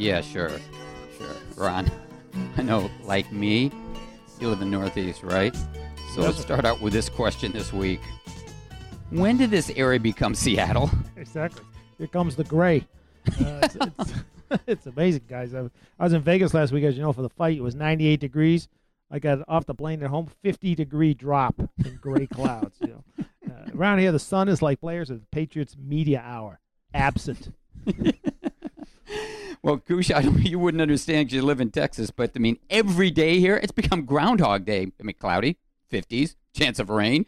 Yeah, sure. Sure. Ron, I know, like me, you live in the Northeast, right? So let's start out with this question this week. When did this area become Seattle? Exactly. Here comes the gray. Uh, it's, it's, it's amazing, guys. I, I was in Vegas last week, as you know, for the fight. It was 98 degrees. I got off the plane at home, 50 degree drop in gray clouds. You know, uh, around here the sun is like players of the Patriots media hour, absent. Well, Goose, I don't, you wouldn't understand because you live in Texas, but I mean, every day here, it's become Groundhog Day. I mean, cloudy, 50s, chance of rain.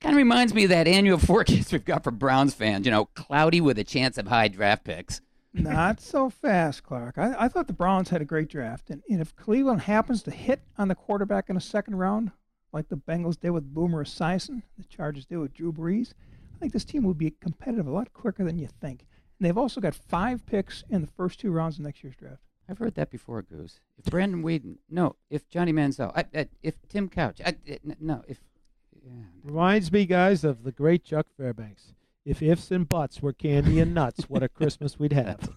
Kind of reminds me of that annual forecast we've got for Browns fans. You know, cloudy with a chance of high draft picks. Not so fast, Clark. I, I thought the Browns had a great draft. And, and if Cleveland happens to hit on the quarterback in the second round, like the Bengals did with Boomer Esiason, the Chargers did with Drew Brees, I think this team will be competitive a lot quicker than you think. And they've also got five picks in the first two rounds of next year's draft. I've heard that before, Goose. If Brandon Weeden, no, if Johnny Manziel, I, I, if Tim Couch, I, I- no, if yeah. Reminds me, guys, of the great Chuck Fairbanks. If ifs and buts were candy and nuts, what a Christmas we'd have.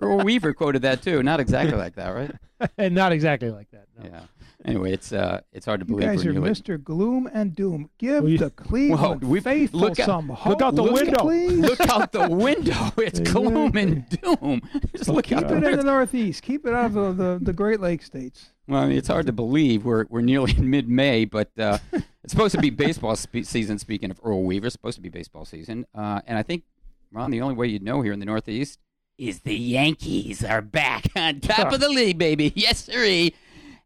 Earl Weaver quoted that too. Not exactly like that, right? and not exactly like that. No. Yeah. Anyway, it's uh, it's hard to believe. You believe. guys we're are nearly- Mr. Gloom and Doom. Give Well, you- the Cleveland Whoa, we've- faithful look out- some hope. look out the window. Please. Look out the window. It's gloom and doom. Just look Keep out the it in the. Northeast. Keep it out of the, the, the Great Lakes states. Well, I mean, it's hard to believe we're we're nearly in mid-May, but uh, it's supposed to be baseball spe- season. Speaking of Earl Weaver, it's supposed to be baseball season, uh, and I think Ron, the only way you'd know here in the Northeast is the Yankees are back on top of the league, baby. Yes, sirree.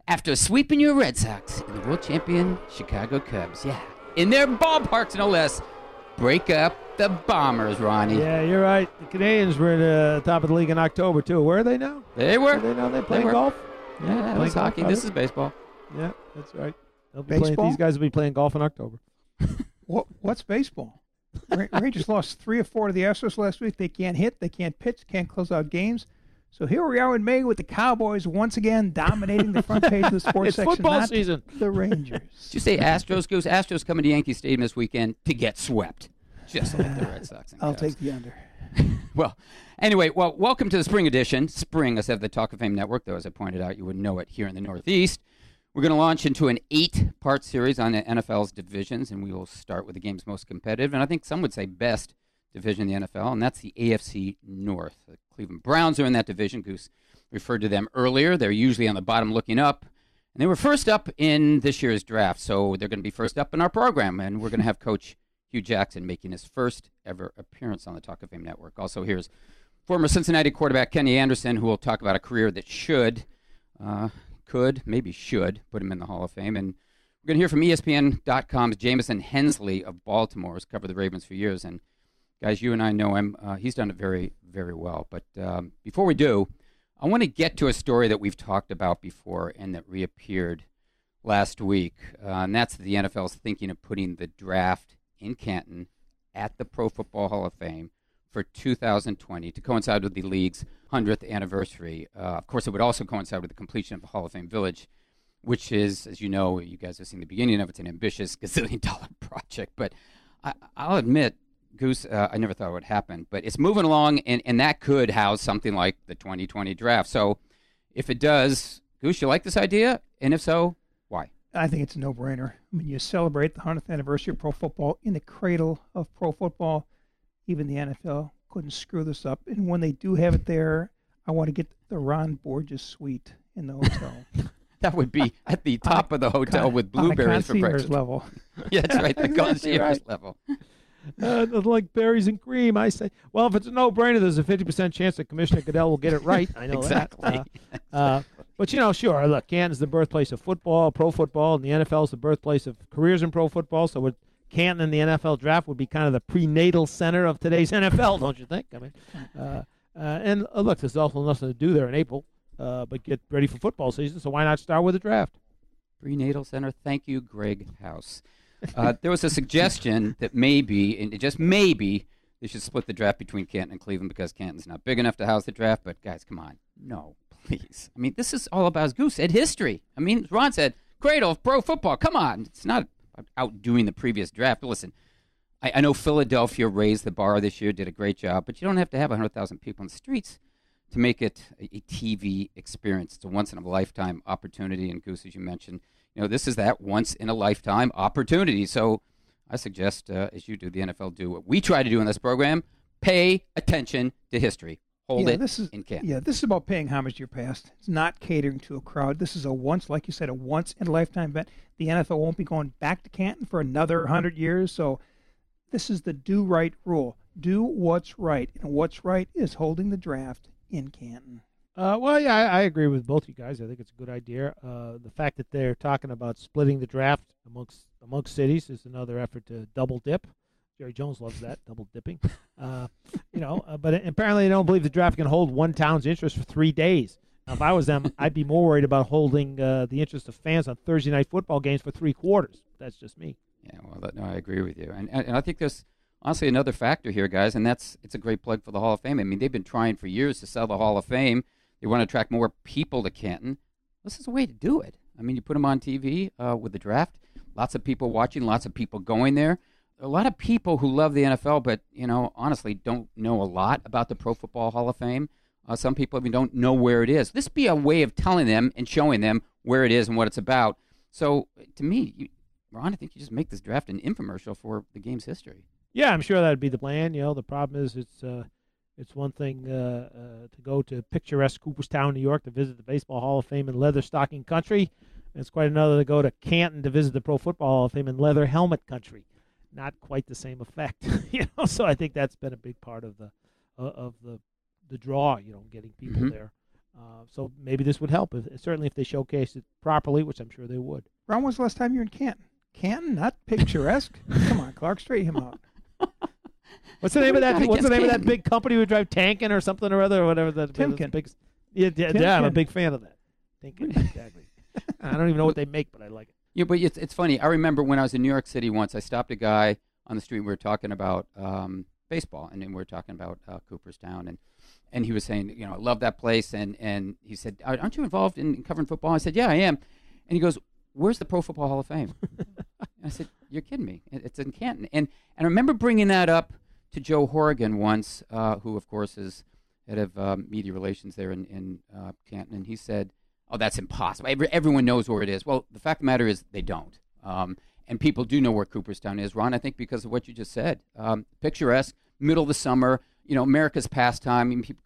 After sweeping your Red Sox and the world champion Chicago Cubs, yeah, in their ballparks no less, break up the Bombers, Ronnie. Yeah, you're right. The Canadians were in the top of the league in October, too. Where are they now? They were. Are they now? They playing were. golf? Yeah, that Playing was golf, hockey. This is baseball. Yeah, that's right. They'll be playing, Baseball? these guys will be playing golf in October. What What's baseball? Ra- Rangers lost three or four to the Astros last week. They can't hit, they can't pitch, can't close out games. So here we are in May with the Cowboys once again dominating the front page of the sports It's section. football not season. The Rangers. Did you say Astros goes? Astros coming to Yankee Stadium this weekend to get swept, just like the Red Sox. And I'll Cubs. take the under. Well, anyway, well, welcome to the spring edition. Spring, us have the Talk of Fame Network, though, as I pointed out, you would know it here in the Northeast. We're going to launch into an eight part series on the NFL's divisions, and we will start with the game's most competitive, and I think some would say best division in the NFL, and that's the AFC North. The Cleveland Browns are in that division. Goose referred to them earlier. They're usually on the bottom looking up. And they were first up in this year's draft, so they're going to be first up in our program, and we're going to have Coach Hue Jackson making his first ever appearance on the Talk of Fame Network. Also, here's former Cincinnati quarterback Kenny Anderson, who will talk about a career that should, uh, could, maybe should put him in the Hall of Fame. And we're going to hear from ESPN.com's Jamison Hensley of Baltimore, who's covered the Ravens for years. And guys, you and I know him. Uh, he's done it very, very well. But um, before we do, I want to get to a story that we've talked about before and that reappeared last week. Uh, and that's the NFL's thinking of putting the draft in Canton at the Pro Football Hall of Fame for 2020 to coincide with the league's 100th anniversary. Uh, of course, it would also coincide with the completion of the Hall of Fame Village, which is, as you know, you guys have seen the beginning of it, it's an ambitious gazillion dollar project. But I, I'll admit, Goose, uh, I never thought it would happen, but it's moving along, and, and that could house something like the 2020 draft. So if it does, Goose, you like this idea? And if so, why? I think it's a no-brainer. I mean, you celebrate the 100th anniversary of pro football in the cradle of pro football. Even the NFL couldn't screw this up. And when they do have it there, I want to get the Ron Borges suite in the hotel. That would be at the top of the hotel with blueberries for breakfast. level. Yeah, that's right, the concierge right. level. Uh, like berries and cream. I say, well, if it's a no-brainer, there's a 50% chance that Commissioner Goodell will get it right. I know Exactly. that. Uh, uh, but you know, sure. Look, Canton's the birthplace of football, pro football, and the NFL is the birthplace of careers in pro football. So, with Canton and the NFL draft would be kind of the prenatal center of today's NFL, don't you think? I mean, uh, uh, and uh, look, there's also nothing to do there in April, uh, but get ready for football season. So why not start with a draft? Prenatal Center. Thank you, Greg House. Uh, there was a suggestion that maybe, and just maybe, they should split the draft between Canton and Cleveland because Canton's not big enough to house the draft. But guys, come on, no, please. I mean, this is all about Goose said history. I mean, Ron said, cradle of pro football. Come on, it's not outdoing the previous draft. But listen, I, I know Philadelphia raised the bar this year, did a great job, but you don't have to have 100,000 people in the streets to make it a, a TV experience. It's a once in a lifetime opportunity. And Goose, as you mentioned, you know, this is that once in a lifetime opportunity. So I suggest, uh, as you do, the NFL do what we try to do in this program pay attention to history. Hold yeah, it this is, in Canton. Yeah, this is about paying homage to your past. It's not catering to a crowd. This is a once, like you said, a once in a lifetime event. The NFL won't be going back to Canton for another 100 years. So this is the do right rule. Do what's right. And what's right is holding the draft in Canton. Uh, well, yeah, I, I agree with both you guys. I think it's a good idea. Uh, the fact that they're talking about splitting the draft amongst amongst cities is another effort to double dip. Jerry Jones loves that double dipping. Uh, you know, uh, but apparently they don't believe the draft can hold one town's interest for three days. Now, if I was them, I'd be more worried about holding uh, the interest of fans on Thursday night football games for three quarters. That's just me. Yeah, well, that, no, I agree with you, and, and and I think there's honestly another factor here, guys, and that's it's a great plug for the Hall of Fame. I mean, they've been trying for years to sell the Hall of Fame. They want to attract more people to Canton. This is a way to do it. I mean, you put them on TV uh, with the draft. Lots of people watching. Lots of people going there. A lot of people who love the NFL, but you know, honestly, don't know a lot about the Pro Football Hall of Fame. Uh, some people even don't know where it is. This be a way of telling them and showing them where it is and what it's about. So, to me, you, Ron, I think you just make this draft an infomercial for the game's history. Yeah, I'm sure that'd be the plan. You know, the problem is it's uh, it's one thing uh, uh, to go to picturesque Cooperstown, New York, to visit the Baseball Hall of Fame in leather stocking country. And it's quite another to go to Canton to visit the Pro Football Hall of Fame in leather helmet country. Not quite the same effect, you know. So I think that's been a big part of the uh, of the the draw. You know, getting people Mhm. there. Uh, so maybe this would help. If, certainly, if they showcase it properly, which I'm sure they would. Ron, was the last time you were in Canton? Canton, not picturesque. Come on, Clark, straighten him out. What's the name of What do you that? What's the against name of that big company who drive Tankin or something or other or whatever that Timken. Big, yeah, yeah, yeah, I'm a big fan of that. Tinkin, exactly. I don't even know what they make, but I like it. Yeah, but it's it's funny. I remember when I was in New York City once. I stopped a guy on the street. We were talking about um, baseball, and then we were talking about uh, Cooperstown, and and he was saying, you know, I love that place, and and he said, aren't you involved in, in covering football? I said, yeah, I am, and he goes, where's the Pro Football Hall of Fame? I said, you're kidding me. It's in Canton, and and I remember bringing that up to Joe Horrigan once, uh, who of course is head of um, media relations there in in uh, Canton, and he said. Oh, that's impossible. Every, everyone knows where it is. Well, the fact of the matter is they don't. Um, and people do know where Cooperstown is, Ron, I think because of what you just said. Um, picturesque, middle of the summer, you know, America's pastime. I mean, people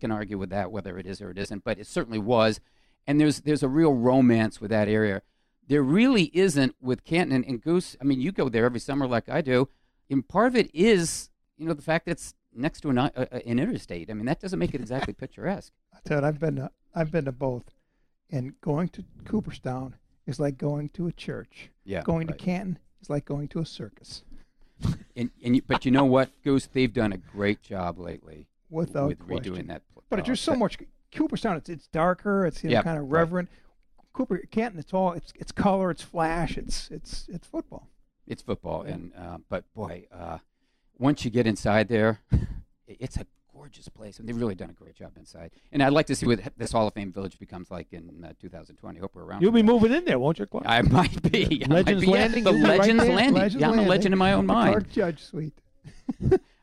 can- argue with that, whether it is or it isn't, but it certainly was. And there's, there's a real romance with that area. There really isn't with Canton and Goose. I mean, you go there every summer like I do. And part of it is, you know, the fact that it's next to an, uh, uh, an interstate. I mean, that doesn't make it exactly picturesque. I tell you, I've been to, I've been to both, and going to Cooperstown is like going to a church. Yeah, Going right. to Canton is like going to a circus. And, and you, but you know what, Goose? They've done a great job lately Without with question. redoing that. pl- But uh, it's just so much. Cooperstown, it's it's darker. It's you know, Yeah, kind of right. reverent. Cooper Canton, it's all it's it's color, it's flash, it's it's it's football. It's football, and uh, but boy, uh, once you get inside there, it's a gorgeous place, and they've really done a great job inside. And I'd like to see what this Hall of Fame village becomes like in uh, 2020. Hope we're around. You'll be that. moving in there, won't you, Clark? I might be. I might Legends be, Landing, The you'll right Legends. Landing. Legends yeah, I'm a legend in my own mind. Clark Judge Suite.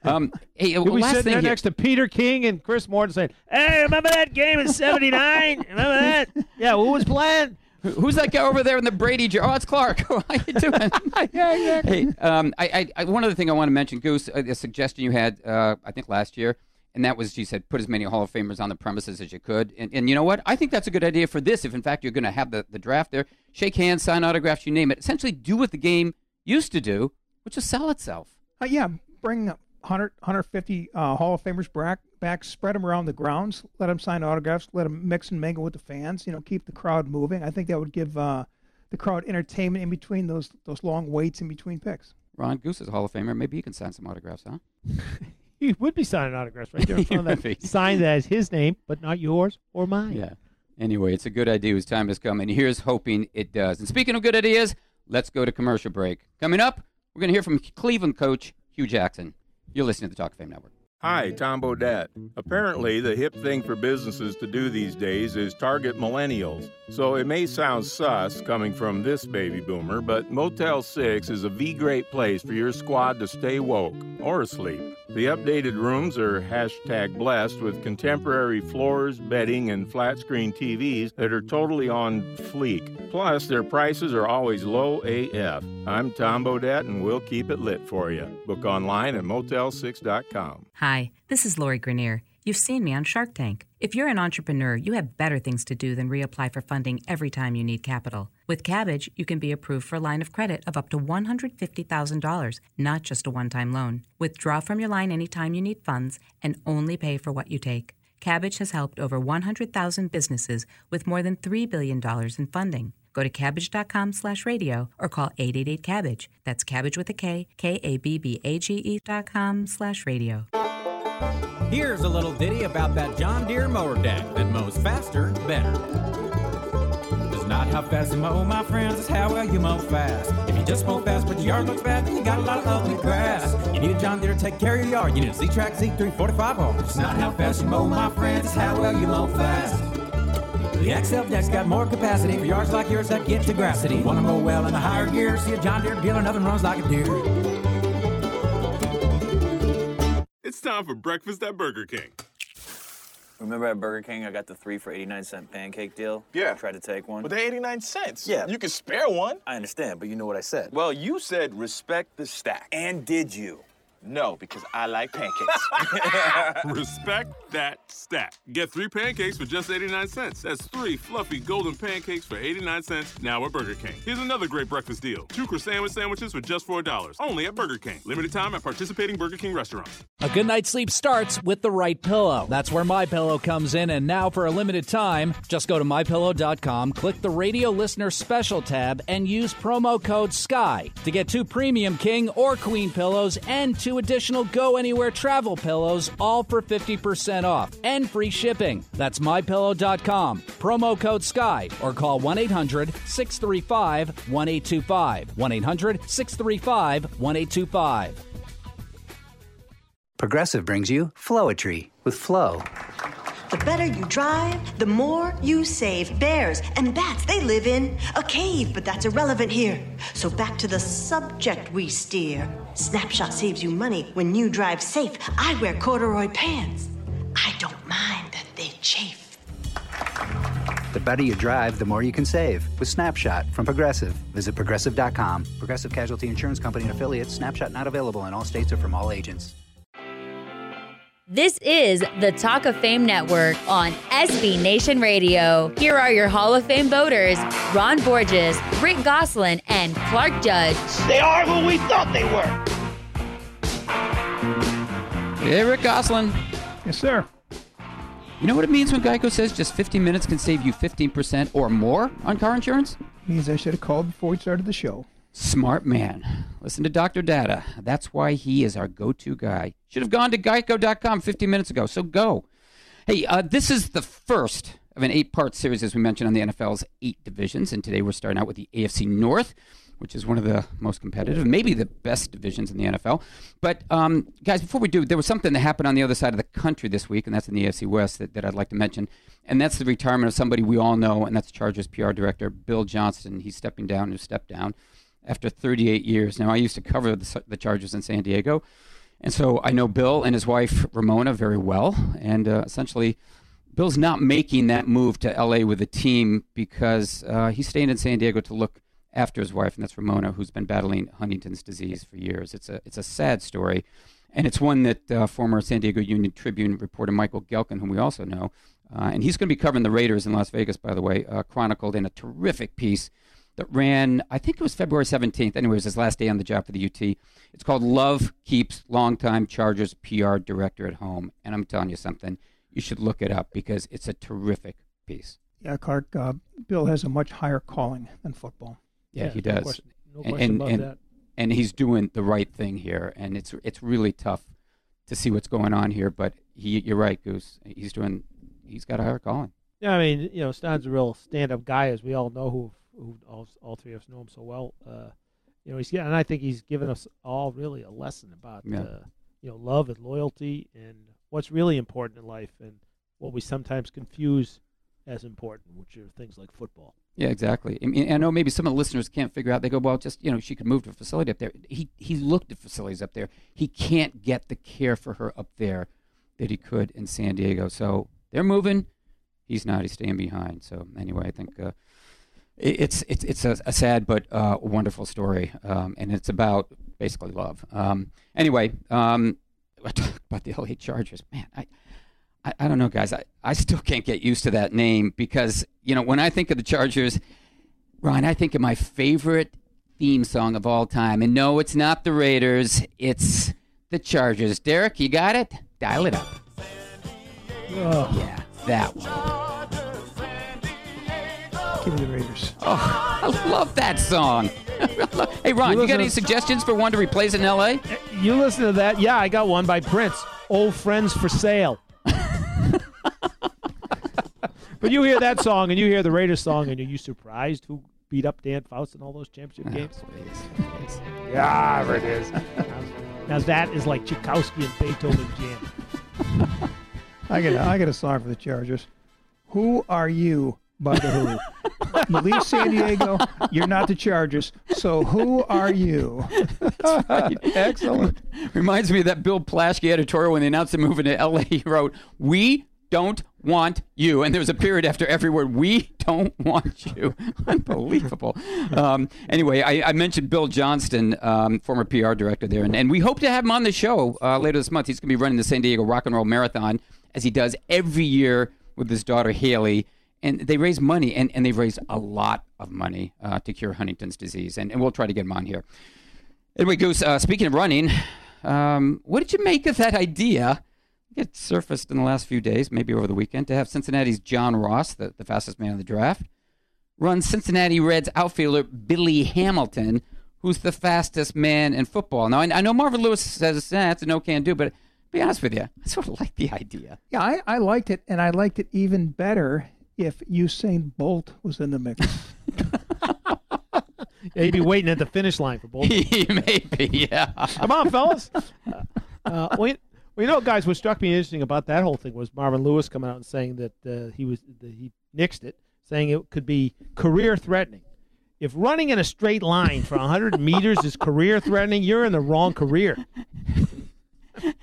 Um, hey, You'll be sitting there here. next to Peter King and Chris Morton saying, "Hey, remember that game in '79? remember that? Yeah, who was playing? Who- Who's that guy over there in the Brady? jer- Oh, it's Clark. How are you doing? yeah, exactly. hey, um, I, I, I, one other thing I want to mention, Goose, uh, a suggestion you had, uh, I think last year, and that was, you said, put as many Hall of Famers on the premises as you could. And, and you know what? I think that's a good idea for this. If in fact you're going to have the, the draft there, shake hands, sign autographs, you name it. Essentially, do what the game used to do, which is sell itself. Uh, yeah, bring 100, 150 uh, Hall of Famers back, back, spread them around the grounds, let them sign autographs, let them mix and mingle with the fans. You know, keep the crowd moving. I think that would give uh, the crowd entertainment in between those those long waits in between picks. Ron Goose is a Hall of Famer. Maybe he can sign some autographs, huh? He would be signing autographs right there in front of would be. that sign that has his name, but not yours or mine. Yeah. Anyway, it's a good idea whose time has come, and here's hoping it does. And speaking of good ideas, let's go to commercial break. Coming up, we're going to hear from Cleveland coach Hue Jackson. You're listening to the Talk of Fame Network. Hi, Tom Bodett. Apparently, the hip thing for businesses to do these days is target millennials. So it may sound sus coming from this baby boomer, but Motel 6 is a V great place for your squad to stay woke or asleep. The updated rooms are hashtag blessed with contemporary floors, bedding, and flat screen TVs that are totally on fleek. Plus, their prices are always low AF. I'm Tom Bodett, and we'll keep it lit for you. Book online at motel6.com. Hi, this is Lori Greiner. You've seen me on Shark Tank. If you're an entrepreneur, you have better things to do than reapply for funding every time you need capital. With Kabbage, you can be approved for a line of credit of up to $150,000, not just a one time loan. Withdraw from your line anytime you need funds and only pay for what you take. Kabbage has helped over 100,000 businesses with more than $3 billion in funding. Go to kabbage.com slash radio or call 888-CABBAGE. That's cabbage with a K, K-A-B-B-A-G-E E dot com slash radio. Here's a little ditty about that John Deere mower deck that mows faster, better. It's not how fast you mow, my friends, it's how well you mow fast. If you just mow fast but your yard looks bad, then you got a lot of ugly grass. You need a John Deere to take care of your yard. You need a ZTrak Z345R. It's not how fast you mow, my friends, it's how well you mow fast. The XL deck's got more capacity for yards like yours that get to grassity. Want to mow well in a higher gear? See a John Deere dealer, nothing runs like a Deere. It's time for breakfast at Burger King. Remember at Burger King, I got the three for 89 cent pancake deal? Yeah. I tried to take one. But they 89 cents. Yeah. You can spare one. I understand, but you know what I said. Well, you said respect the stack. And did you? No, because I like pancakes. Respect that stack. Get three pancakes for just 89 cents. That's three fluffy golden pancakes for 89 cents now at Burger King. Here's another great breakfast deal. Two croissant sandwiches for just $4. Only at Burger King. Limited time at participating Burger King restaurants. A good night's sleep starts with the right pillow. That's where My Pillow comes in, and now for a limited time, just go to mypillow.com, click the radio listener special tab, and use promo code SKY to get two premium king or queen pillows and two additional go anywhere travel pillows, all for 50% off and free shipping. That's mypillow.com, promo code SKY, or call 1 800 635 1825. 1 800 635 1825. Progressive brings you Flowetry with Flow. The better you drive, the more you save. Bears and bats, they live in a cave, but that's irrelevant here. So back to the subject we steer. Snapshot saves you money when you drive safe. I wear corduroy pants. I don't mind that they chafe. The better you drive, the more you can save with Snapshot from Progressive. Visit progressive.com. Progressive Casualty Insurance Company and affiliates. Snapshot not available in all states or from all agents. This is the Talk of Fame Network on SB Nation Radio. Here are your Hall of Fame voters Ron Borges, Rick Gosselin, and Clark Judge. They are who we thought they were. Hey, Rick Gosselin. Yes, sir. You know what it means when Geico says just 15 minutes can save you 15% or more on car insurance? Means I should have called before we started the show. Smart man. Listen to Dr. Data. That's why he is our go to guy. Should have gone to geico.com 15 minutes ago, so go. Hey, uh, this is the first of an eight part series, as we mentioned, on the NFL's eight divisions. And today we're starting out with the AFC North, which is one of the most competitive, maybe the best divisions in the NFL. But, um, guys, before we do, there was something that happened on the other side of the country this week, and that's in the AFC West that, that I'd like to mention. And that's the retirement of somebody we all know, and that's Chargers PR director Bill Johnston. He's stepping down, or stepped down after 38 years. Now, I used to cover the, the Chargers in San Diego, and so I know Bill and his wife Ramona very well. And uh, essentially, Bill's not making that move to LA with the team because uh, he's staying in San Diego to look after his wife, and that's Ramona, who's been battling Huntington's disease for years. It's a it's a sad story, and it's one that uh, former San Diego Union Tribune reporter Michael Gehlken, whom we also know, uh, and he's going to be covering the Raiders in Las Vegas, by the way, uh, chronicled in a terrific piece that ran, I think it was February 17th. Anyway, it was his last day on the job for the UT. It's called Love Keeps Longtime Chargers PR Director at Home. And I'm telling you something, you should look it up because it's a terrific piece. Yeah, Clark. Uh, Bill has a much higher calling than football. Yeah, Yeah, he no does. question- no And- question and, about and, that. and he's doing the right thing here, and it's it's really tough to see what's going on here. But he, you're right, Goose. He's doing. He's got a higher calling. Yeah, I mean, you know, Stan's a real stand-up guy, as we all know, who who all, all three of us know him so well. Uh, you know, he's yeah, and I think he's given us all really a lesson about Yeah. uh, you know love and loyalty and what's really important in life and what we sometimes confuse as important, which are things like football. Yeah, exactly. I, mean, I know maybe some of the listeners can't figure out. They go, well, just you know, she could move to a facility up there. He he looked at facilities up there. He can't get the care for her up there that he could in San Diego. So they're moving. He's not. He's staying behind. So anyway, I think uh, it's it's it's a, a sad but uh, wonderful story, um, and it's about basically love. Um, anyway, um, I talk about the LA Chargers. Man, I. I, I don't know, guys. I, I still can't get used to that name because, you know, when I think of the Chargers, Ron, I think of my favorite theme song of all time. And no, it's not the Raiders, it's the Chargers. Derek, you got it? Dial it up. Oh. Yeah, that one. Give me the Raiders. Oh, I love that song. hey, Ron, you, You got any listen- suggestions for one to replace in LA? You listen to that? Yeah, I got one by Prince. Old friends for sale. but you hear that song and you hear the Raiders song, and are you surprised who beat up Dan Fouts in all those championship oh, games? Yeah, it is. now that is like Tchaikovsky and Beethoven jam. I got a, I got a song for the Chargers. Who are you by the Who? leave San Diego, you're not the Chargers. So who are you? Right. Excellent. Reminds me of that Bill Plaschke editorial when they announced the move into LA. He wrote, We don't want you. And there was a period after every word, We don't want you. Unbelievable. Um, anyway, I, I mentioned Bill Johnston, um, former PR director there, and, and we hope to have him on the show uh, later this month. He's going to be running the San Diego Rock and Roll Marathon as he does every year with his daughter Haley. And they raise money, and, and they've raised a lot of money uh, to cure Huntington's disease. And, and we'll try to get him on here. Anyway, Goose, uh, speaking of running, um, what did you make of that idea? It surfaced in the last few days, maybe over the weekend, to have Cincinnati's John Ross, the, the fastest man in the draft, run Cincinnati Reds outfielder Billy Hamilton, who's the fastest man in football. Now, I, I know Marvin Lewis says eh, that's a no can do, but be honest with you, I sort of like the idea. Yeah, I, I liked it, and I liked it even better if Usain Bolt was in the mix. Yeah, he'd be waiting at the finish line for both. Maybe, yeah. Come on, fellas. Uh, uh, well, you- well, you know, guys, what struck me interesting about that whole thing was Marvin Lewis coming out and saying that uh, he was that he nixed it, saying it could be career threatening. If running in a straight line for 100 meters is career threatening, you're in the wrong career.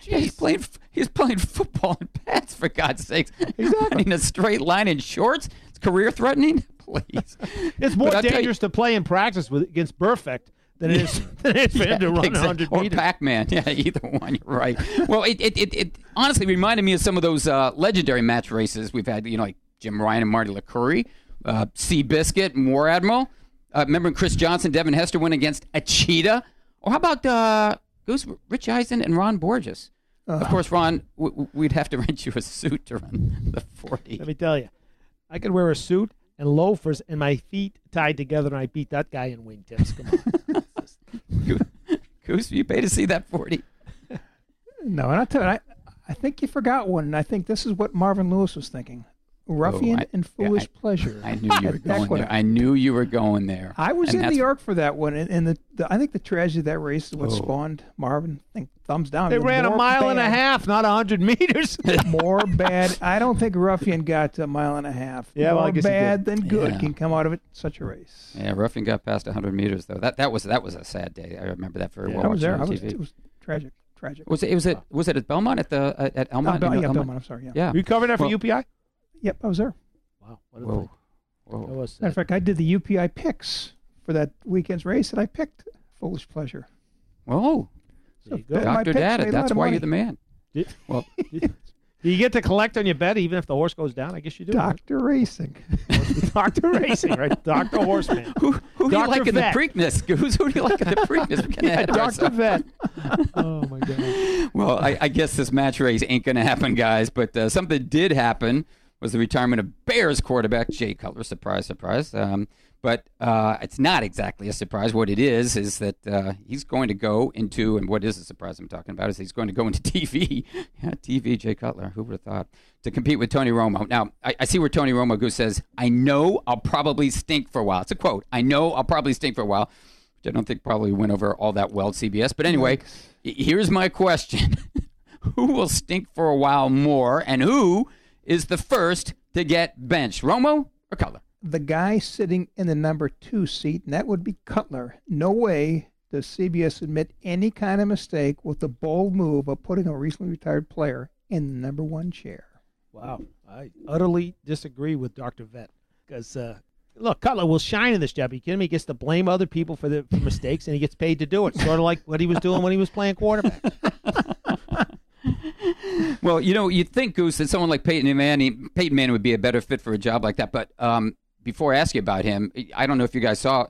Yeah, he's playing. He's playing football in pants for God's sakes. Exactly. In a straight line in shorts, it's career threatening. Please, It's more But I'll you- dangerous to play in practice with against Perfect than it is, than it is for him to run exact- 100 or meters. Pac-Man. Yeah, either one. You're right. well, it, it, it, it honestly reminded me of some of those uh, legendary match races we've had. You know, like Jim Ryun and Marty Liquori, uh, Seabiscuit and War Admiral. Uh, remember when Chris Johnson, Devin Hester went against a cheetah? Or how about uh, Goose Rich Eisen and Ron Borges? of Uh. course, Ron, w- w- we'd have to rent you a suit to run the 40. Let me tell you, I could wear a suit and loafers and my feet tied together, and I beat that guy in wingtips. Come on. Goose, you pay to see that 40. no, and I tell you, I, I think you forgot one, and I think this is what Marvin Lewis was thinking: ruffian Oh, I- and yeah, foolish I- pleasure. I knew you were going there. I knew you were going there. I was And in that's- New York for that one, and, and the, the I think the tragedy of that race is what Oh. spawned Marvin. I think thumbs down. They even ran a more mile and a half, not 100 meters. more bad. I don't think Ruffian got to a mile and a half. Yeah, well, I more guess bad than good Yeah. can come out of it. Such a race. Yeah, Ruffian got past 100 meters though. That that was that was a sad day. I remember that very Yeah, well. I was there. I was, it was tragic. Tragic. Was it? it Was it? Was it at Belmont at the at, at uh, Elmont? Bel- You know, yeah, Elmont? Belmont, I'm sorry, yeah. Yeah. You covered that for Well, UPI? Yep, I was there. Wow. What a Whoa. thing. Whoa. That was, Matter of fact, I did the UPI picks for that weekend's race, and I picked Foolish Pleasure. Whoa. There you So go. Dr. picks Dad, that's why money. you're the man. Did, Well, did, Do you get to collect on your bet even if the horse goes down? I guess you do. right? Doctor Racing. Doctor Racing, right? Doctor Horseman. Who, who do you Dr. like in the Vet. Preakness? Who's who do you like in the Preakness? We're getting Yeah, ahead Doctor ourselves. Vet. oh my god. Well, I, I guess this match race ain't going to happen, guys. But uh, something did happen was the retirement of Bears quarterback Jay Cutler. Surprise, surprise. Um, but uh, it's not exactly a surprise. What it is is that uh, he's going to go into, and what is a surprise I'm talking about is he's going to go into TV. yeah, TV, Jay Cutler. Who would have thought to compete with Tony Romo? Now, I, I see where Tony Romo goes says, "I know I'll probably stink for a while." It's a quote. I know I'll probably stink for a while. Which I don't think probably went over all that well at CBS. But anyway, here's my question. who will stink for a while more, and who is the first to get benched, Romo or Cutler? The guy sitting in the number two seat, and that would be Cutler. No way does CBS admit any kind of mistake with the bold move of putting a recently retired player in the number one chair. Wow. I utterly disagree with Dr. Vet. Because, uh, look, Cutler will shine in this job. You kidding me? He gets to blame other people for the for mistakes, and he gets paid to do it. Sort of like what he was doing when he was playing quarterback. Well, you know, you'd think Goose that someone like Peyton Manning, Peyton Manning would be a better fit for a job like that. But um, before I ask you about him, I don't know if you guys saw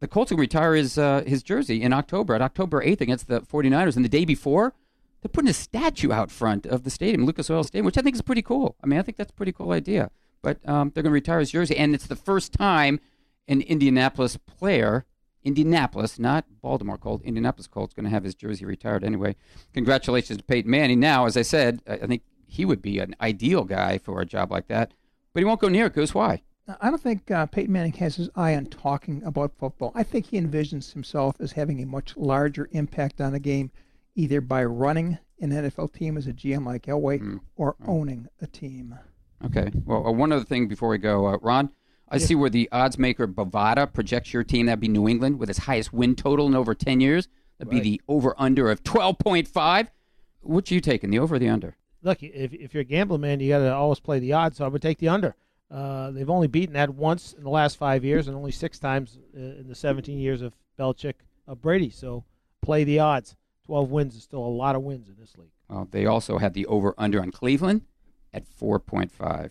the Colts will retire his uh, his jersey in October, at October 8th against the 49ers. And the day before, they're putting a statue out front of the stadium, Lucas Oil Stadium, which I think is pretty cool. I mean, I think that's a pretty cool idea. But um, they're going to retire his jersey, and it's the first time an Indianapolis player, Indianapolis, not Baltimore Colt, Indianapolis Colts, going to have his jersey retired anyway. Congratulations to Peyton Manning. Now, as I said, I think he would be an ideal guy for a job like that, but he won't go near it. Goose, why? I don't think uh, Peyton Manning has his eye on talking about football. I think he envisions himself as having a much larger impact on the game, either by running an NFL team as a GM like Elway or owning a team. Okay. Well, uh, one other thing before we go, uh, Ron. I see where the odds maker Bovada projects your team. That'd be New England with its highest win total in over 10 years. That'd be the over under of 12.5. What are you taking, the over or the under? Look, if, if you're a gambling man, you got to always play the odds. So I would take the under. Uh, they've only beaten that once in the last five years, and only six times uh, in the 17 years of Belichick of Brady. So play the odds. 12 wins is still a lot of wins in this league. Well, they also have the over under on Cleveland at 4.5.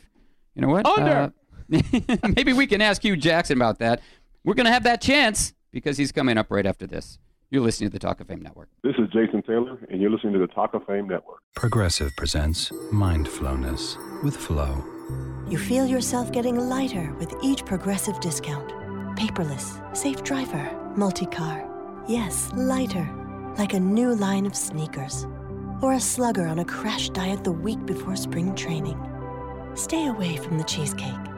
You know what? Under. Uh, maybe we can ask Hue Jackson about that. We're going to have that chance because he's coming up right after this. You're listening to the Talk of Fame Network. This is Jason Taylor, and you're listening to the Talk of Fame Network. Progressive presents Mindfulness with Flow. You feel yourself getting lighter with each progressive discount. Paperless, safe driver, multi car. Yes, lighter. Like a new line of sneakers. Or a slugger on a crash diet the week before spring training. Stay away from the cheesecake.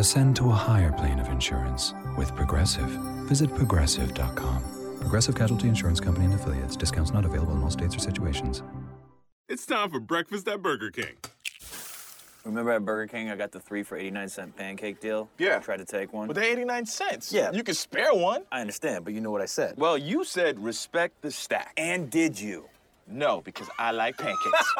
Ascend to a higher plane of insurance with Progressive. Visit progressive.com. Progressive Casualty Insurance Company and affiliates. Discounts not available in all states or situations. It's time for breakfast at Burger King. Remember at Burger King, I got the three for 89 cent pancake deal? Yeah. I tried to take one. But they're 89 cents. Yeah. You could spare one. I understand, but you know what I said. Well, you said respect the stack. And did you? No, because I like pancakes.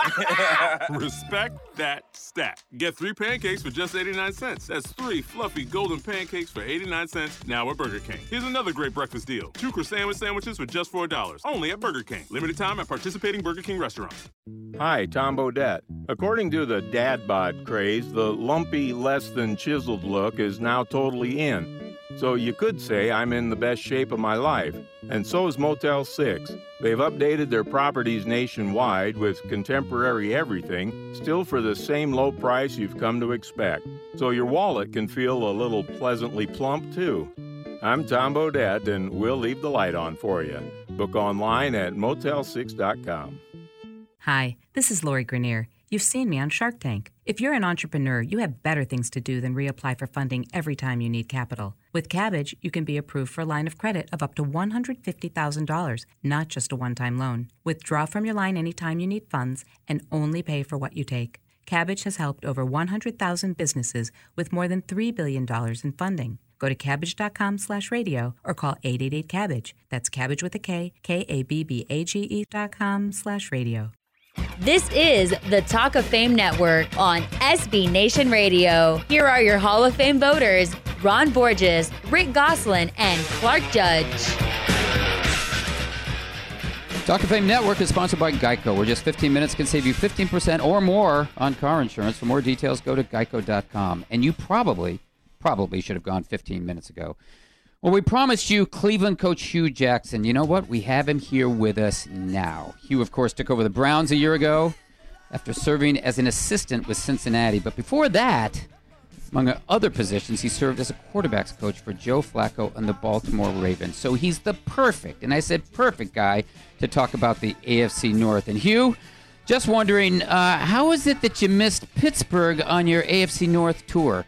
Respect that stack. Get three pancakes for just 89 cents. That's three fluffy golden pancakes for 89 cents now at Burger King. Here's another great breakfast deal. Two croissant sandwiches for just $4. Only at Burger King. Limited time at participating Burger King restaurants. Hi, Tom Bodett. According to the dad bod craze, the lumpy, less than chiseled look is now totally in. So you could say I'm in the best shape of my life. And so is Motel 6. They've updated their properties nationwide with contemporary everything, still for the same low price you've come to expect. So your wallet can feel a little pleasantly plump, too. I'm Tom Bodett, and we'll leave the light on for you. Book online at motel6.com. Hi, this is Lori Greiner. You've seen me on Shark Tank. If you're an entrepreneur, you have better things to do than reapply for funding every time you need capital. With Kabbage, you can be approved for a line of credit of up to $150,000, not just a one time loan. Withdraw from your line anytime you need funds and only pay for what you take. Kabbage has helped over 100,000 businesses with more than $3 billion in funding. Go to kabbage.com slash radio or call 888-CABBAGE. That's cabbage with a K, K-A-B-B-A-G-E dot com slash radio. This is the Talk of Fame Network on SB Nation Radio. Here are your Hall of Fame voters Ron Borges, Rick Gosselin, and Clark Judge. Talk of Fame Network is sponsored by Geico, where just 15 minutes can save you 15% or more on car insurance. For more details, go to geico.com. And you probably, probably should have gone 15 minutes ago. Well, we promised you Cleveland coach Hue Jackson. You know what? We have him here with us now. Hue, of course, took over the Browns a year ago after serving as an assistant with Cincinnati. But before that, among other positions, he served as a quarterbacks coach for Joe Flacco and the Baltimore Ravens. So he's the perfect, and I said perfect guy to talk about the AFC North. And Hue, just wondering, uh, how is it that you missed Pittsburgh on your AFC North tour?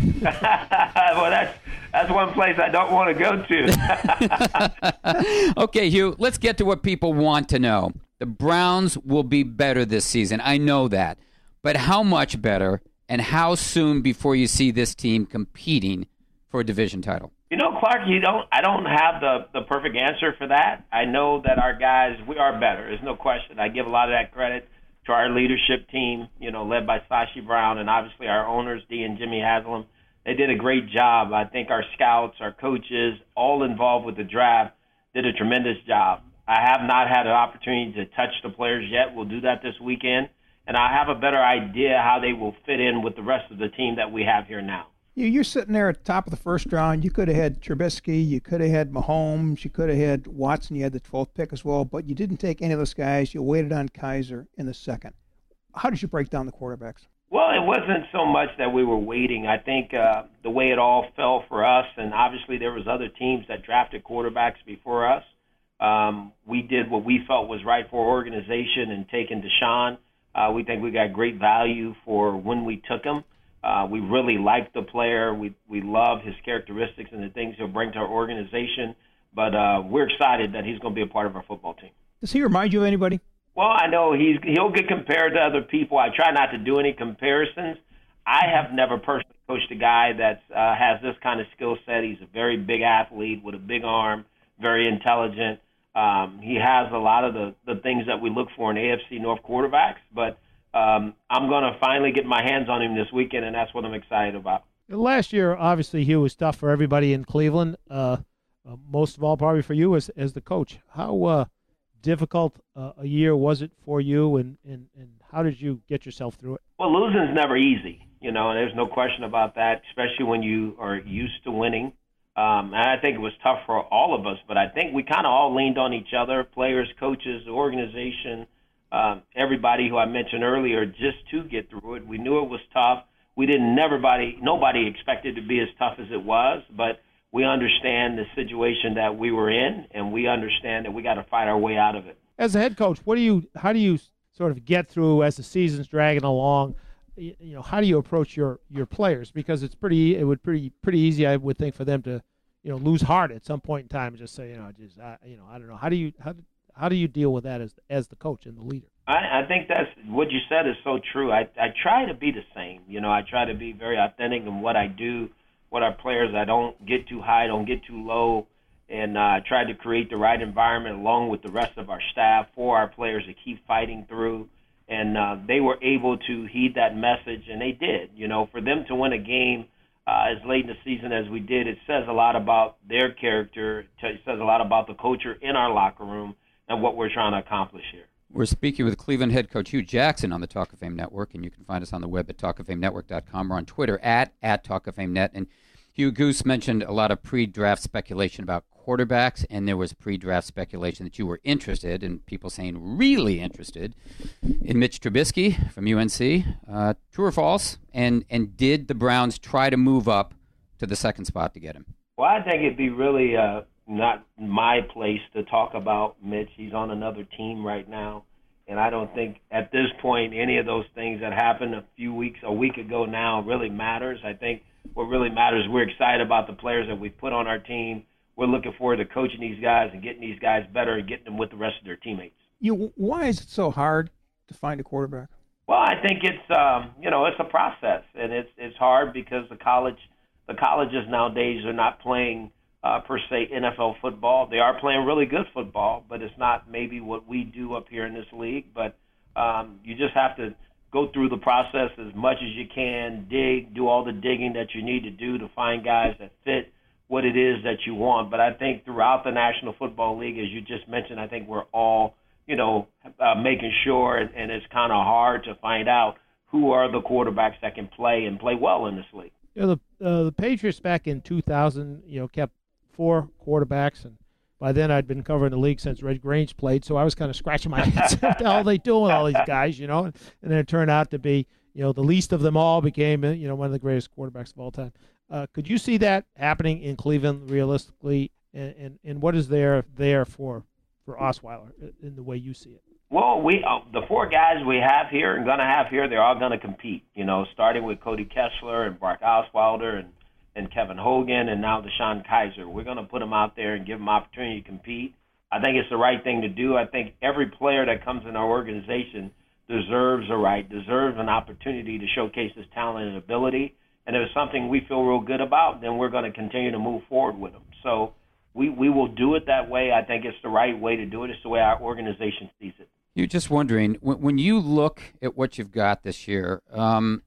well, that's that's one place I don't want to go to. okay, Hue, let's get to what people want to know. The Browns will be better this season. I know that. But how much better? and how soon before you see this team competing for a division title? You know, Clark, you don't. I don't have the the perfect answer for that. I know that our guys, we are better. There's no question. I give a lot of that credit to our leadership team. You know, led by Sashi Brown and obviously our owners, Dee and Jimmy Haslam. They did a great job. I think our scouts, our coaches, all involved with the draft, did a tremendous job. I have not had an opportunity to touch the players yet. We'll do that this weekend and I have a better idea how they will fit in with the rest of the team that we have here now. You're sitting there at the top of the first round. You could have had Trubisky, you could have had Mahomes, you could have had Watson. You had the 12th pick as well, but you didn't take any of those guys. You waited on Kizer in the second. How did you break down the quarterbacks? Well, it wasn't so much that we were waiting. I think uh, the way it all fell for us, and obviously there was other teams that drafted quarterbacks before us. Um, we did what we felt was right for our organization and taking DeShone uh, we think we got great value for when we took him. Uh, we really like the player. We we love his characteristics and the things he'll bring to our organization. But uh, we're excited that he's going to be a part of our football team. Does he remind you of anybody? Well, I know he's he'll get compared to other people. I try not to do any comparisons. I have never personally coached a guy that uh, has this kind of skill set. He's a very big athlete with a big arm, very intelligent. Um, he has a lot of the, the things that we look for in AFC North quarterbacks, but um, I'm going to finally get my hands on him this weekend, and that's what I'm excited about. Last year, obviously, he was tough for everybody in Cleveland. Uh, uh, most of all, probably for you as as the coach. How uh, difficult uh, a year was it for you, and, and, and how did you get yourself through it? Well, losing's never easy, you know, and there's no question about that, especially when you are used to winning. Um, and I think it was tough for all of us, but I think we kind of all leaned on each other, players, coaches, the organization, um, everybody who I mentioned earlier, just to get through it. We knew it was tough. We didn't, everybody, nobody expected to be as tough as it was, but we understand the situation that we were in, and we understand that we got to fight our way out of it. As a head coach, what do you, how do you sort of get through as the season's dragging along? you know how do you approach your your players because it's pretty it would pretty pretty easy I would think for them to you know lose heart at some point in time and just say you know just I, you know I don't know how do you how how do you deal with that as as the coach and the leader? I, I think that's what you said is so true. I I try to be the same. You know I try to be very authentic in what I do, what our players. I don't get too high, don't get too low, and uh, try to create the right environment along with the rest of our staff for our players to keep fighting through and uh, they were able to heed that message, and they did. You know, for them to win a game uh, as late in the season as we did, it says a lot about their character. It says a lot about the culture in our locker room and what we're trying to accomplish here. We're speaking with Cleveland head coach Hue Jackson on the Talk of Fame Network, and you can find us on the web at talkoffamenetwork.com or on Twitter at, at Talk of Fame Net. And Hue Goose mentioned a lot of pre-draft speculation about quarterbacks, and there was pre-draft speculation that you were interested, and people saying really interested in Mitch Trubisky from UNC. Uh, true or false? And and did the Browns try to move up to the second spot to get him? Well, I think it'd be really uh, not my place to talk about Mitch. He's on another team right now, and I don't think at this point any of those things that happened a few weeks, a week ago now, really matters. I think what really matters, we're excited about the players that we put on our team we're looking forward to coaching these guys and getting these guys better and getting them with the rest of their teammates. You, why is it so hard to find a quarterback? Well, I think it's um, you know it's a process, and it's it's hard because the college the colleges nowadays are not playing uh, per se NFL football. They are playing really good football, but it's not maybe what we do up here in this league. But um, you just have to go through the process as much as you can, dig, do all the digging that you need to do to find guys that fit what it is that you want. But I think throughout the National Football League, as you just mentioned, I think we're all, you know, uh, making sure, and, and it's kind of hard to find out who are the quarterbacks that can play and play well in this league. You know, the uh, the Patriots back in 2000, you know, kept four quarterbacks, and by then I'd been covering the league since Red Grange played, so I was kind of scratching my head. what the hell are they doing with all these guys, you know? And, then it turned out to be, you know, the least of them all became, you know, one of the greatest quarterbacks of all time. Uh, could you see that happening in Cleveland realistically, and, and, and what is there there for for Osweiler in the way you see it? Well, we uh, the four guys we have here and going to have here, they're all going to compete. You know, starting with Cody Kessler and Brock Osweiler and and Kevin Hogan and now DeShone Kizer. We're going to put them out there and give them opportunity to compete. I think it's the right thing to do. I think every player that comes in our organization deserves a right, deserves an opportunity to showcase his talent and ability. And if it's something we feel real good about, then we're going to continue to move forward with them. So we, we will do it that way. I think it's the right way to do it. It's the way our organization sees it. You're just wondering when, when you look at what you've got this year, um,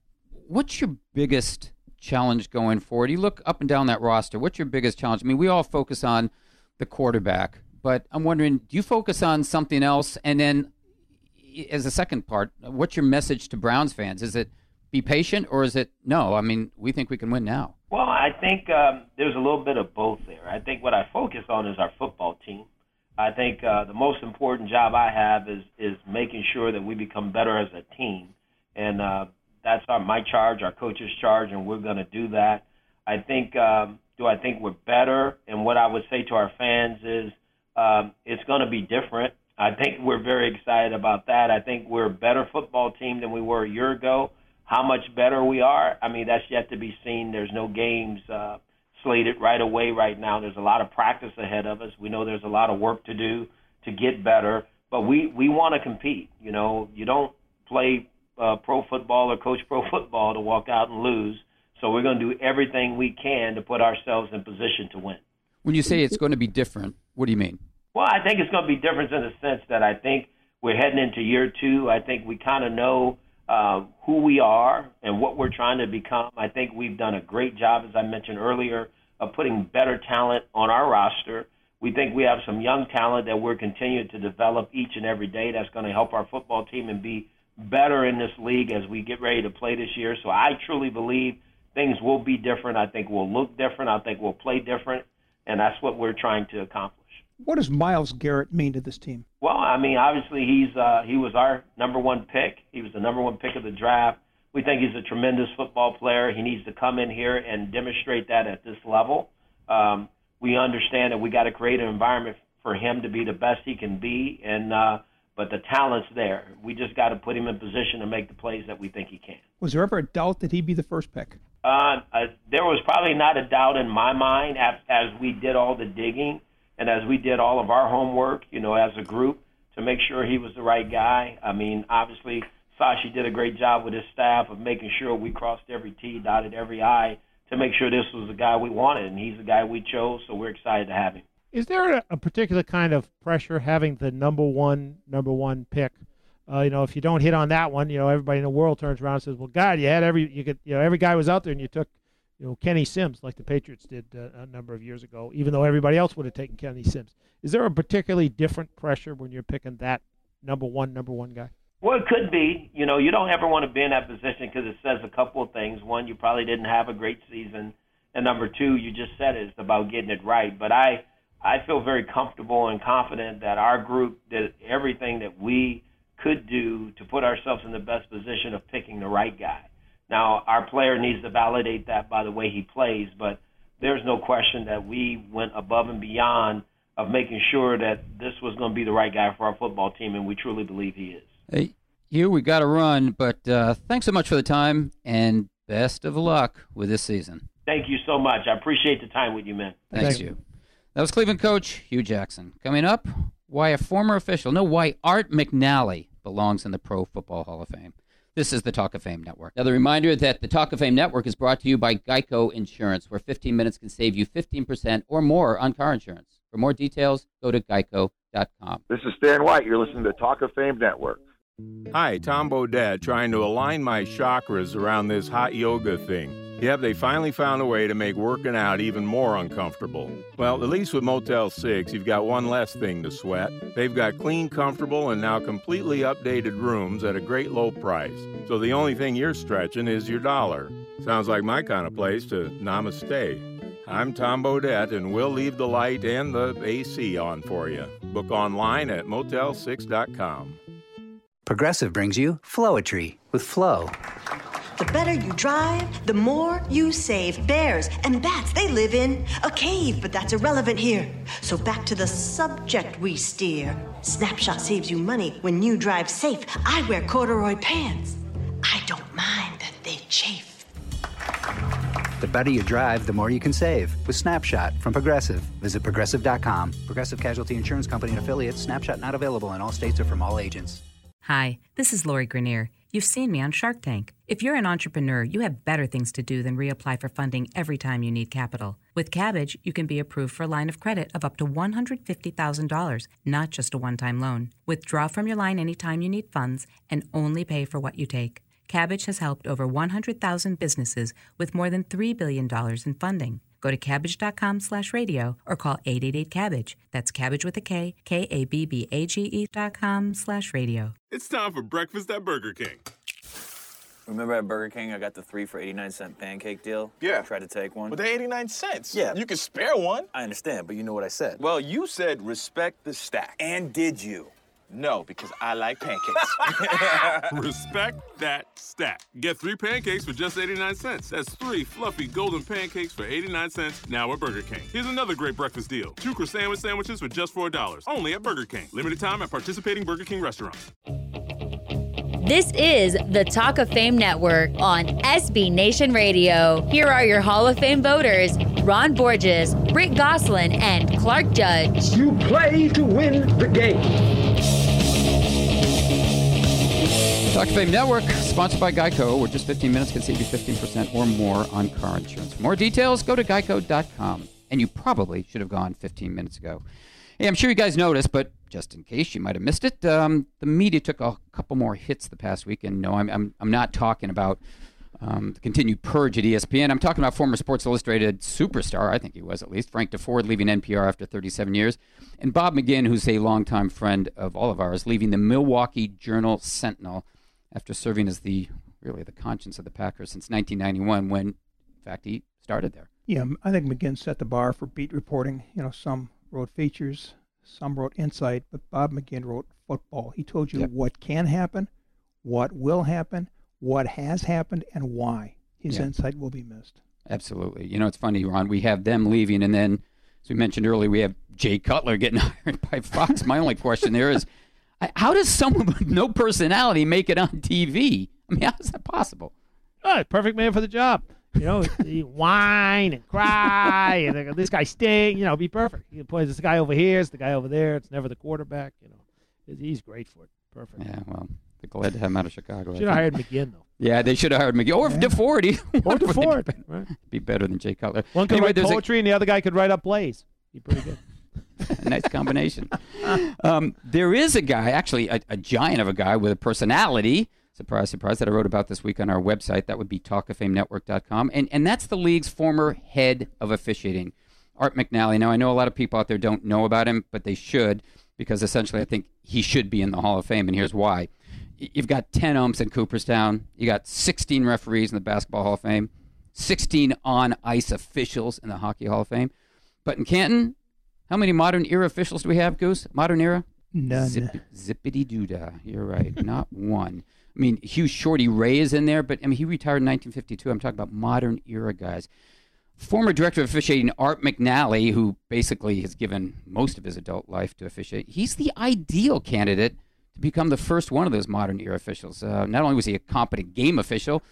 what's your biggest challenge going forward? You look up and down that roster. What's your biggest challenge? I mean, we all focus on the quarterback, but I'm wondering, do you focus on something else? And then, as a second part, what's your message to Browns fans? Is it be patient, or is it no? I mean, we think we can win now. Well, I think um, there's a little bit of both there. I think what I focus on is our football team. I think uh, the most important job I have is is making sure that we become better as a team, and uh, that's our my charge, our coach's charge, and we're going to do that. I think. Um, do I think we're better? And what I would say to our fans is, um, it's going to be different. I think we're very excited about that. I think we're a better football team than we were a year ago. How much better we are, I mean, that's yet to be seen. There's no games uh, slated right away right now. There's a lot of practice ahead of us. We know there's a lot of work to do to get better, but we we want to compete. You know, you don't play uh, pro football or coach pro football to walk out and lose. So we're going to do everything we can to put ourselves in position to win. When you say it's going to be different, what do you mean? Well, I think it's going to be different in the sense that I think we're heading into year two. I think we kind of know uh, who we are and what we're trying to become. I think we've done a great job, as I mentioned earlier, of putting better talent on our roster. We think we have some young talent that we're continuing to develop each and every day that's going to help our football team and be better in this league as we get ready to play this year. So I truly believe things will be different. I think we'll look different. I think we'll play different. And that's what we're trying to accomplish. What does Myles Garrett mean to this team? Well, I mean, obviously he's uh, he was our number one pick. He was the number one pick of the draft. We think he's a tremendous football player. He needs to come in here and demonstrate that at this level. Um, we understand that we got to create an environment for him to be the best he can be, and uh, but the talent's there. We just got to put him in position to make the plays that we think he can. Was there ever a doubt that he'd be the first pick? Uh, uh, there was probably not a doubt in my mind as, as we did all the digging and as we did all of our homework, you know, as a group to make sure he was the right guy. I mean, obviously, Sashi did a great job with his staff of making sure we crossed every T, dotted every I to make sure this was the guy we wanted, and he's the guy we chose, so we're excited to have him. Is there a, a particular kind of pressure having the number one number one pick? Uh, you know, if you don't hit on that one, you know, everybody in the world turns around and says, "Well, God, you had every you could, you know, every guy was out there, and you took, you know, Kenny Sims like the Patriots did uh, a number of years ago, even though everybody else would have taken Kenny Sims." Is there a particularly different pressure when you're picking that number one number one guy? Well, it could be. You know, you don't ever want to be in that position because it says a couple of things. One, you probably didn't have a great season, and number two, you just said it, it's about getting it right. But I I feel very comfortable and confident that our group did everything that we could do to put ourselves in the best position of picking the right guy. Now, our player needs to validate that by the way he plays, but there's no question that we went above and beyond of making sure that this was going to be the right guy for our football team, and we truly believe he is. Hey, you, we got to run, but uh, thanks so much for the time, and best of luck with this season. Thank you so much. I appreciate the time with you, man. Thanks, Thank you. That was Cleveland coach Hue Jackson. Coming up, why a former official, no, why Art McNally belongs in the Pro Football Hall of Fame. This is the Talk of Fame Network. Another reminder that the Talk of Fame Network is brought to you by Geico Insurance, where 15 minutes can save you 15% or more on car insurance. For more details, go to geico.com. This is Stan White. You're listening to Talk of Fame Network. Hi, Tom Bodett, trying to align my chakras around this hot yoga thing. Yep, they finally found a way to make working out even more uncomfortable. Well, at least with Motel 6, you've got one less thing to sweat. They've got clean, comfortable, and now completely updated rooms at a great low price. So the only thing you're stretching is your dollar. Sounds like my kind of place to namaste. I'm Tom Bodett, and we'll leave the light and the AC on for you. Book online at motel6.com. Progressive brings you Flowetry with Flow. The better you drive, the more you save. Bears and bats, they live in a cave, but that's irrelevant here. So back to the subject we steer. Snapshot saves you money when you drive safe. I wear corduroy pants. I don't mind that they chafe. The better you drive, the more you can save with Snapshot from Progressive. Visit progressive.com. Progressive Casualty Insurance Company and affiliates. Snapshot not available in all states or from all agents. Hi, this is Lori Greiner. You've seen me on Shark Tank. If you're an entrepreneur, you have better things to do than reapply for funding every time you need capital. With Kabbage, you can be approved for a line of credit of up to $150,000, not just a one time loan. Withdraw from your line anytime you need funds and only pay for what you take. Kabbage has helped over 100,000 businesses with more than $3 billion in funding. Go to kabbage.com slash radio or call 888-CABBAGE. That's cabbage with a K, K-A-B-B-A-G-E dot com slash radio. It's time for breakfast at Burger King. Remember at Burger King, I got the three for 89 cent pancake deal? Yeah. I tried to take one. But they're 89 cents. Yeah. You could spare one. I understand, but you know what I said. Well, you said respect the stack. And did you? No, because I like pancakes. Respect that stack. Get three pancakes for just 89 cents. That's three fluffy golden pancakes for 89 cents now at Burger King. Here's another great breakfast deal. Two croissant sandwiches for just $4. Only at Burger King. Limited time at participating Burger King restaurants. This is the Talk of Fame Network on SB Nation Radio. Here are your Hall of Fame voters Ron Borges, Rick Gosselin, and Clark Judge. You play to win the game. Of Fame Network, sponsored by Geico, where just 15 minutes can save you 15% or more on car insurance. For more details, go to geico.com. And you probably should have gone 15 minutes ago. Hey, I'm sure you guys noticed, but just in case you might have missed it, um, the media took a couple more hits the past week. And no, I'm, I'm, I'm not talking about um, the continued purge at ESPN. I'm talking about former Sports Illustrated superstar, I think he was at least, Frank Deford, leaving NPR after 37 years, and Bob McGinn, who's a longtime friend of all of ours, leaving the Milwaukee Journal Sentinel after serving as the really the conscience of the Packers since 1991, when in fact he started there. Yeah, I think McGinn set the bar for beat reporting. You know, some wrote features, some wrote insight, but Bob McGinn wrote football. He told you Yep. what can happen, what will happen, what has happened, and why. His Yeah. insight will be missed. Absolutely. You know, it's funny, Ron. We have them leaving, and then, as we mentioned earlier, we have Jay Cutler getting hired by Fox. My only question there is, how does someone with no personality make it on TV? I mean, how is that possible? Oh, perfect man for the job. You know, he whine and cry, and this guy stink. You know, be perfect. You point this guy over here, it's the guy over there. It's never the quarterback. You know, he's great for it. Perfect. Yeah, well, they're glad to have him out of Chicago. Should have hired. McGinn though. Yeah, they should have hired McGinn or Yeah. Deford. Or Deford, Be, right. be better than Jay Cutler. One could Anyway, write there's a- poetry, and the other guy could write up plays. Be pretty good. nice combination. um, there is a guy, actually a, a giant of a guy with a personality. Surprise, surprise, that I wrote about this week on our website. That would be talkoffamenetwork.com. And, and that's the league's former head of officiating, Art McNally. Now, I know a lot of people out there don't know about him, but they should because essentially I think he should be in the Hall of Fame. And here's why. You've got 10 umps in Cooperstown. You got 16 referees in the Basketball Hall of Fame, 16 on ice officials in the Hockey Hall of Fame. But in Canton, how many modern era officials do we have, Goose? Modern era? None. Zip, zippity doo dah. You're right. Not one. I mean, Hugh Shorty Ray is in there, but I mean, he retired in 1952. I'm talking about modern era guys. Former director of officiating Art McNally, who basically has given most of his adult life to officiate, he's the ideal candidate to become the first one of those modern era officials. Uh, not only was he a competent game official,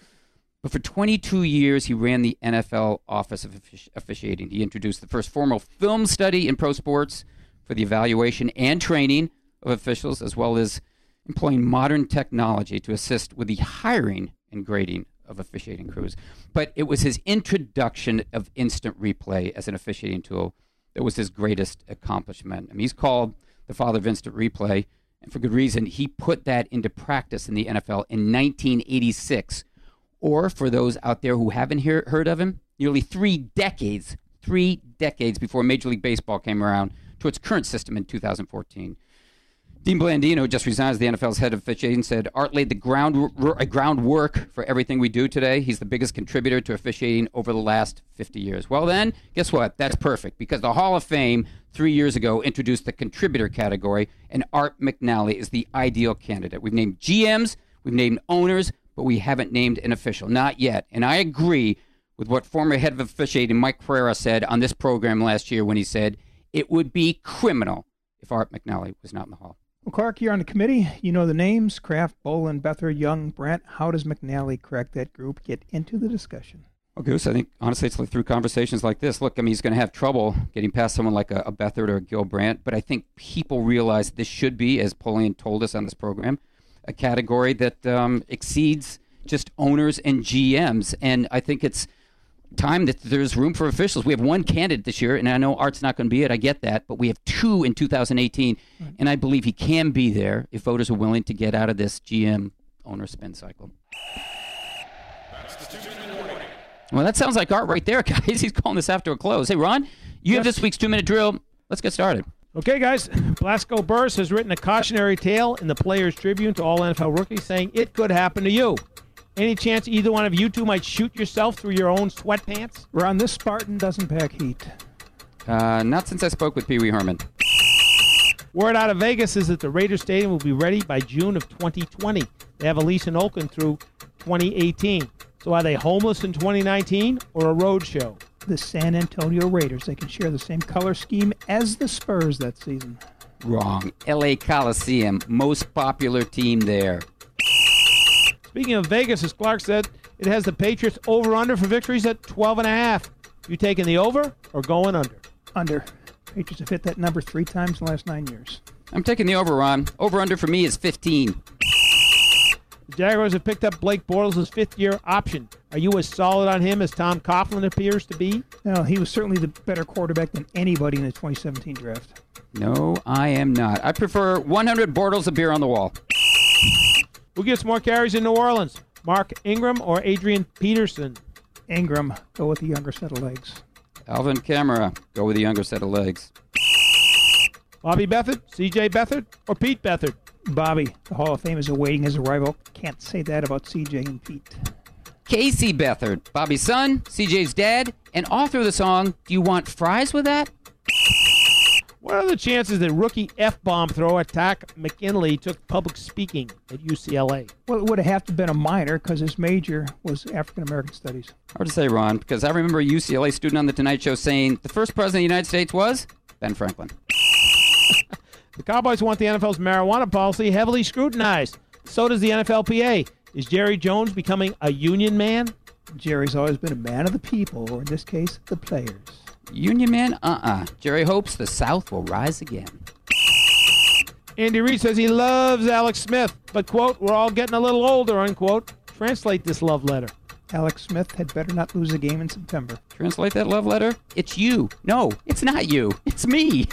but for 22 years, he ran the NFL Office of Offici- Officiating. He introduced the first formal film study in pro sports for the evaluation and training of officials, as well as employing modern technology to assist with the hiring and grading of officiating crews. But it was his introduction of instant replay as an officiating tool that was his greatest accomplishment. I mean, he's called the father of instant replay, and for good reason. He put that into practice in the NFL in 1986 Or for those out there who haven't hear, heard of him, nearly three decades, three decades before Major League Baseball came around to its current system in 2014. Dean Blandino just resigned as the NFL's head of officiating. Said Art laid the ground uh, groundwork for everything we do today. He's the biggest contributor to officiating over the last 50 years. Well, then, guess what? That's perfect because the Hall of Fame three years ago introduced the contributor category, and Art McNally is the ideal candidate. We've named GMs, we've named owners, but we haven't named an official, not yet. And I agree with what former head of officiating Mike Pereira said on this program last year when he said it would be criminal if Art McNally was not in the Hall. Well, Clark, you're on the committee. You know the names Kraft, Bowlen, Beathard, Young, Brandt. How does McNally correct that group get into the discussion? Well, Goose, I think honestly it's like through conversations like this. Look, I mean, he's going to have trouble getting past someone like a, a Beathard or a Gil Brandt, but I think people realize this should be, as Polian told us on this program, a category that um, exceeds just owners and GMs. And I think it's time that there's room for officials. We have one candidate this year, and I know Art's not going to be it. I get that, but we have two in 2018, right. and I believe he can be there if voters are willing to get out of this GM owner spin cycle. Well, that sounds like Art right there, guys. He's calling this after a close. Hey, Ron, you yes. have this week's two-minute drill. Let's get started. Okay, guys. Plaxico Burress has written a cautionary tale in the Players Tribune to all NFL rookies, saying it could happen to you. Any chance either one of you two might shoot yourself through your own sweatpants? Ron, this Spartan doesn't pack heat. Uh, not since I spoke with Pee Wee Herman. Word out of Vegas is that the Raiders Stadium will be ready by June of 2020. They have a lease in Oakland through 2018. So are they homeless in 2019 or a road show? The San Antonio Raiders. They can share the same color scheme as the Spurs that season. Wrong. LA Coliseum, most popular team there. Speaking of Vegas, as Clark said, it has the Patriots over under for victories at 12 and a half. You taking the over or going under? Under. Patriots have hit that number three times in the last nine years. I'm taking the over, Ron. Over under for me is 15. The Jaguars have picked up Blake Bortles' fifth year option. Are you as solid on him as Tom Coughlin appears to be? No, he was certainly the better quarterback than anybody in the 2017 draft. No, I am not. I prefer 100 Bortles of beer on the wall. Who gets more carries in New Orleans? Mark Ingram or Adrian Peterson? Ingram. Go with the younger set of legs. Alvin Kamara. Go with the younger set of legs. Bobby Beathard, C.J. Beathard, or Pete Beathard? Bobby. The Hall of Fame is awaiting his arrival. Can't say that about C.J. and Pete. Casey Beathard, Bobby's son, C.J.'s dad, and author of the song "Do You Want Fries with That?" What are the chances that rookie F bomb thrower Takk McKinley took public speaking at UCLA? Well, it would have to been a minor because his major was African American studies. Hard to say, Ron, because I remember a UCLA student on the Tonight Show saying the first president of the United States was Ben Franklin. The Cowboys want the NFL's marijuana policy heavily scrutinized. So does the NFLPA. Is Jerry Jones becoming a union man? Jerry's always been a man of the people, or in this case, the players. Union man? Uh-uh. Jerry hopes the South will rise again. Andy Reid says he loves Alex Smith, but, quote, we're all getting a little older, unquote. Translate this love letter. Alex Smith had better not lose a game in September. Translate that love letter? It's you. No, it's not you. It's me.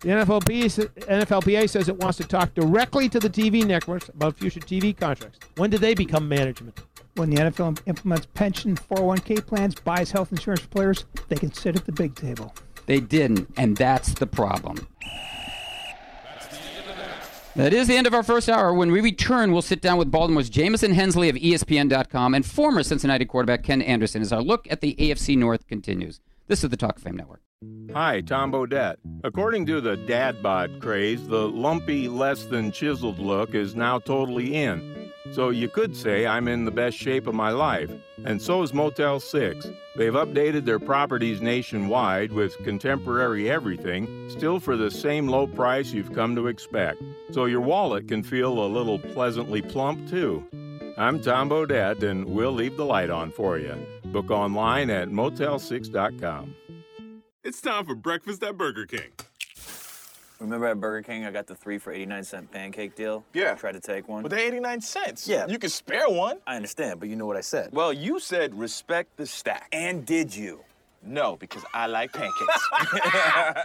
The NFLPA, NFLPA says it wants to talk directly to the TV networks about future TV contracts. When did they become management? when the NFL implements pension 401k plans, buys health insurance for players, they can sit at the big table. They didn't, and that's the problem. That is the end of our first hour. When we return, we'll sit down with Baltimore's Jamison Hensley of ESPN.com and former Cincinnati quarterback Ken Anderson as our look at the AFC North continues. This is the Talk of Fame Network. Hi, Tom Bodett. According to the dad bod craze, the lumpy, less than chiseled look is now totally in. So you could say I'm in the best shape of my life. And so is Motel 6. They've updated their properties nationwide with contemporary everything, still for the same low price you've come to expect. So your wallet can feel a little pleasantly plump, too. I'm Tom Bodett, and we'll leave the light on for you. Book online at motel6.com. It's time for breakfast at Burger King. Remember at Burger King, I got the three for 89 cent pancake deal? Yeah. I tried to take one. But they're 89 cents. Yeah. You could spare one. I understand, but you know what I said. Well, you said respect the stack. And did you? No, because I like pancakes.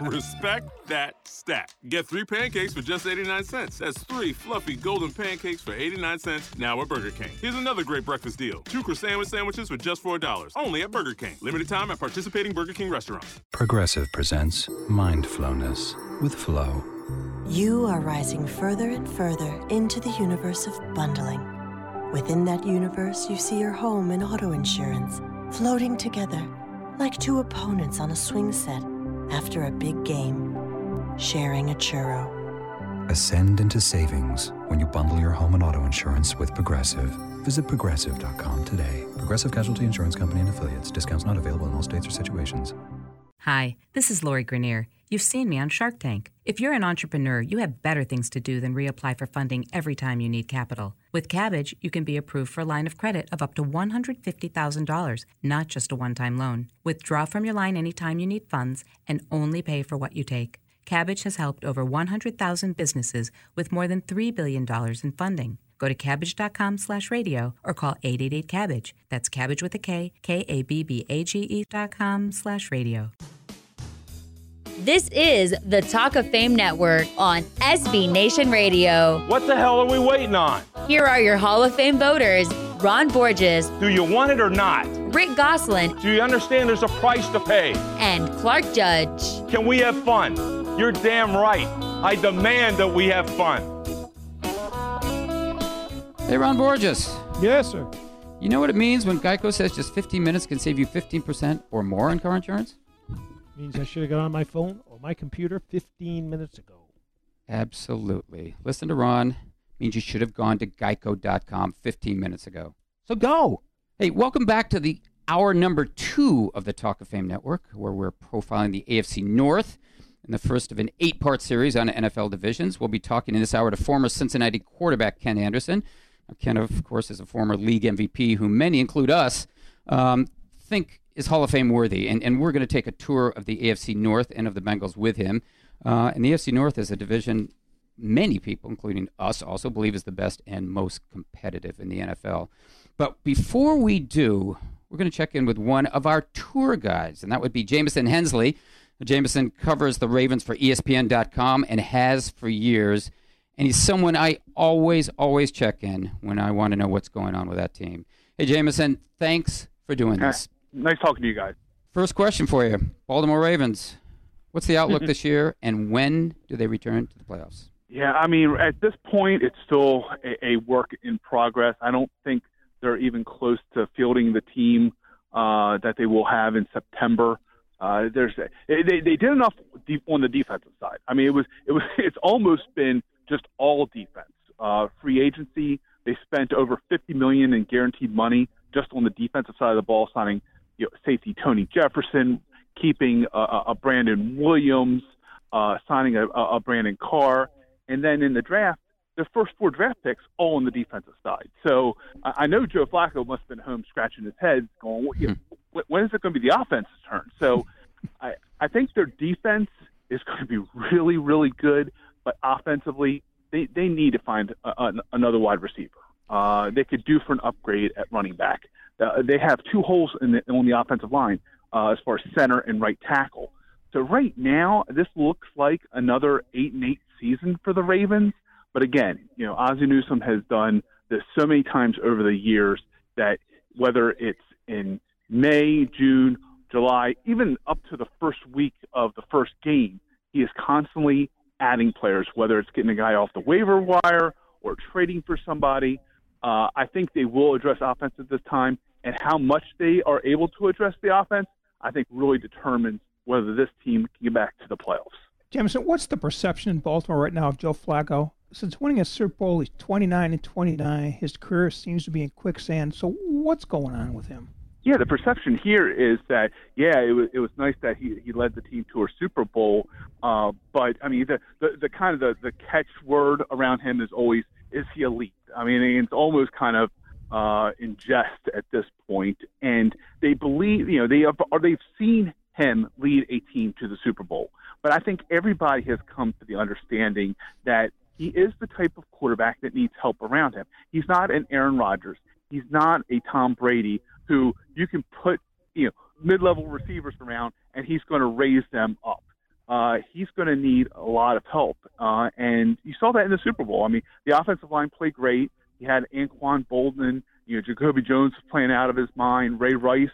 Respect that stat. Get three pancakes for just 89 cents. That's three fluffy golden pancakes for 89 cents now at Burger King. Here's another great breakfast deal. Two croissant sandwiches for just $4. Only at Burger King. Limited time at participating Burger King restaurants. Progressive presents Mindflowness with Flow. You are rising further and further into the universe of bundling. Within that universe, you see your home and auto insurance floating together like two opponents on a swing set after a big game, sharing a churro. Ascend into savings when you bundle your home and auto insurance with Progressive. Visit progressive.com today. Progressive Casualty Insurance Company and affiliates. Discounts not available in all states or situations. Hi, this is Lori Greiner. You've seen me on Shark Tank. If you're an entrepreneur, you have better things to do than reapply for funding every time you need capital. With Kabbage, you can be approved for a line of credit of up to $150,000, not just a one time loan. Withdraw from your line anytime you need funds and only pay for what you take. Kabbage has helped over 100,000 businesses with more than $3 billion in funding. Go to kabbage.com slash radio or call 888-CABBAGE. That's cabbage with a K, K-A-B-B-A-G-E dot com slash radio. This is the Talk of Fame Network on SB Nation Radio. What the hell are we waiting on? Here are your Hall of Fame voters Ron Borges. Do you want it or not? Rick Gosselin. Do you understand there's a price to pay? And Clark Judge. Can we have fun? You're damn right. I demand that we have fun. Hey, Ron Borges. Yes, sir. You know what it means when Geico says just 15 minutes can save you 15% or more on car insurance? Means I should have got on my phone or my computer 15 minutes ago. Absolutely. Listen to Ron. Means you should have gone to geico.com 15 minutes ago. So go. Hey, welcome back to the hour number two of the Talk of Fame Network, where we're profiling the AFC North in the first of an eight part series on NFL divisions. We'll be talking in this hour to former Cincinnati quarterback Ken Anderson. Ken, of course, is a former league MVP who many, include us, um, think is Hall of Fame worthy. And, and we're going to take a tour of the AFC North and of the Bengals with him. Uh, and the AFC North is a division many people, including us, also believe is the best and most competitive in the NFL. But before we do, we're going to check in with one of our tour guides, and that would be Jamison Hensley. Jamison covers the Ravens for ESPN.com and has for years. And he's someone I always, always check in when I want to know what's going on with that team. Hey, Jamison, thanks for doing this. Nice talking to you guys. First question for you Baltimore Ravens. What's the outlook this year, and when do they return to the playoffs? Yeah, I mean, at this point, it's still a, a work in progress. I don't think they're even close to fielding the team uh, that they will have in September. Uh, there's they they did enough deep on the defensive side. I mean, it was it was it's almost been just all defense. Uh, free agency, they spent over 50 million in guaranteed money just on the defensive side of the ball, signing you know, safety Tony Jefferson, keeping a, a Brandon Williams, uh, signing a, a Brandon Carr, and then in the draft, their first four draft picks all on the defensive side. So I, I know Joe Flacco must have been home scratching his head, going, you know, "When is it going to be the offense's turn?" So I I think their defense is going to be really really good, but offensively they they need to find a, a, another wide receiver. Uh, they could do for an upgrade at running back. Uh, they have two holes in the, on the offensive line uh, as far as center and right tackle. So right now, this looks like another eight and eight season for the Ravens. But again, you know, Ozzie Newsome has done this so many times over the years that whether it's in May, June, July, even up to the first week of the first game, he is constantly adding players, whether it's getting a guy off the waiver wire or trading for somebody. Uh, I think they will address offense at this time, and how much they are able to address the offense, I think really determines whether this team can get back to the playoffs. Jamison, what's the perception in Baltimore right now of Joe Flacco? Since winning a Super Bowl, he's 29 and 29. His career seems to be in quicksand. So what's going on with him? Yeah, the perception here is that yeah, it was it was nice that he he led the team to a Super Bowl, uh, but I mean the, the the kind of the the catchword around him is always is he elite? I mean it's almost kind of uh, in jest at this point, and they believe you know they have or they've seen him lead a team to the Super Bowl, but I think everybody has come to the understanding that he is the type of quarterback that needs help around him. He's not an Aaron Rodgers. He's not a Tom Brady who you can put, you know, mid-level receivers around, and he's going to raise them up. Uh, he's going to need a lot of help, uh, and you saw that in the Super Bowl. I mean, the offensive line played great. He had Anquan Boldin, you know, Jacoby Jones was playing out of his mind. Ray Rice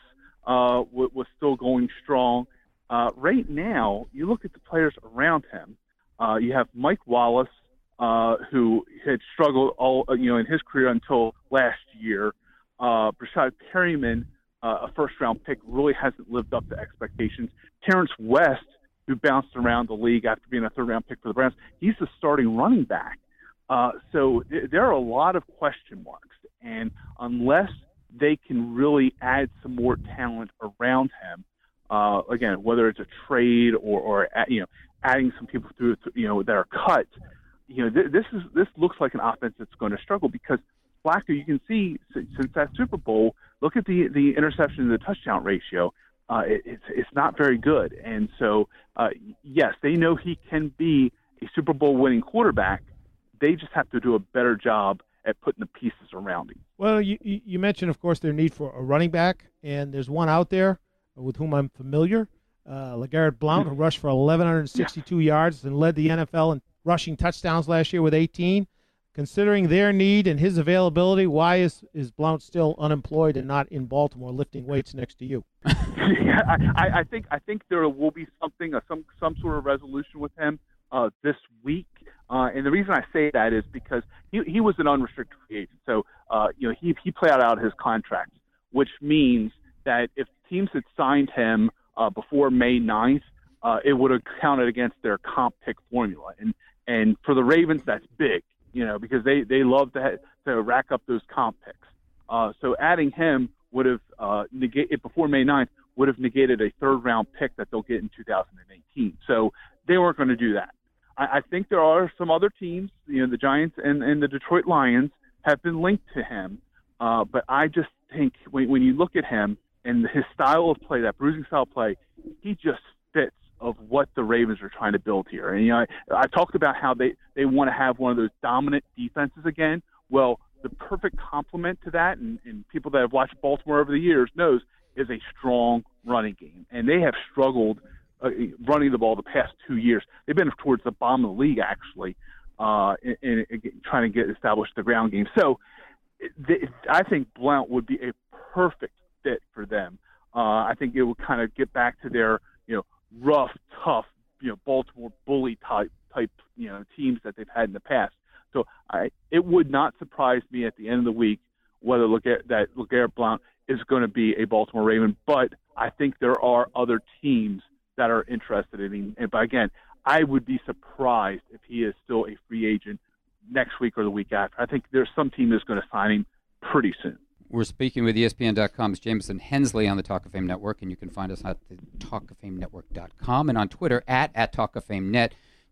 uh, w- was still going strong. Uh, right now, you look at the players around him. Uh, you have Mike Wallace, uh, who had struggled all uh, you know in his career until last year. Uh, Breshad Perriman, uh, a first-round pick, really hasn't lived up to expectations. Terrance West, who bounced around the league after being a third-round pick for the Browns, he's the starting running back. Uh, so th- there are a lot of question marks, and unless they can really add some more talent around him, uh, again, whether it's a trade or, or you know adding some people through, you know, that are cut, you know, th- this is this looks like an offense that's going to struggle because Flacco, you can see since that Super Bowl, look at the the interception to the touchdown ratio. Uh, it, it's it's not very good, and so uh, yes, they know he can be a Super Bowl winning quarterback. They just have to do a better job at putting the pieces around him. Well, you you mentioned, of course, their need for a running back, and there's one out there with whom I'm familiar, uh, LeGarrette Blount, who rushed for 1,162 yards and led the NFL in rushing touchdowns last year with 18. Considering their need and his availability, why is, is Blount still unemployed and not in Baltimore lifting weights next to you? yeah, I, I think I think there will be something, uh, some some sort of resolution with him uh, this week. Uh, and the reason I say that is because he, he was an unrestricted free agent, so uh, you know he he played out his contract, which means that if teams had signed him uh, before May 9th, uh, it would have counted against their comp pick formula. And and for the Ravens, that's big, you know, because they they love to ha- to rack up those comp picks. Uh, so adding him would have uh, negated before May 9th would have negated a third round pick that they'll get in 2018. So they weren't going to do that. I, I think there are some other teams, you know, the Giants and, and the Detroit Lions have been linked to him. Uh, but I just think when, when you look at him and his style of play, that bruising style play, he just fits of what the Ravens are trying to build here. And you know, I, I talked about how they they want to have one of those dominant defenses again. Well, the perfect complement to that, and, and people that have watched Baltimore over the years knows, is a strong running game, and they have struggled uh, running the ball the past two years. They've been towards the bottom of the league actually, uh, in, in, in trying to get established the ground game. So, I think Blount would be a perfect fit for them. Uh, I think it would kind of get back to their you know rough, tough, you know Baltimore bully type type you know teams that they've had in the past. So I, it would not surprise me at the end of the week whether look at that LeGarrette Blount is going to be a Baltimore Raven. But I think there are other teams that are interested in him. But again, I would be surprised if he is still a free agent next week or the week after. I think there's some team that's going to sign him pretty soon. We're speaking with ESPN.com's Jamison Hensley on the Talk of Fame Network, and you can find us at the talkoffamenetwork.com and on Twitter at, at.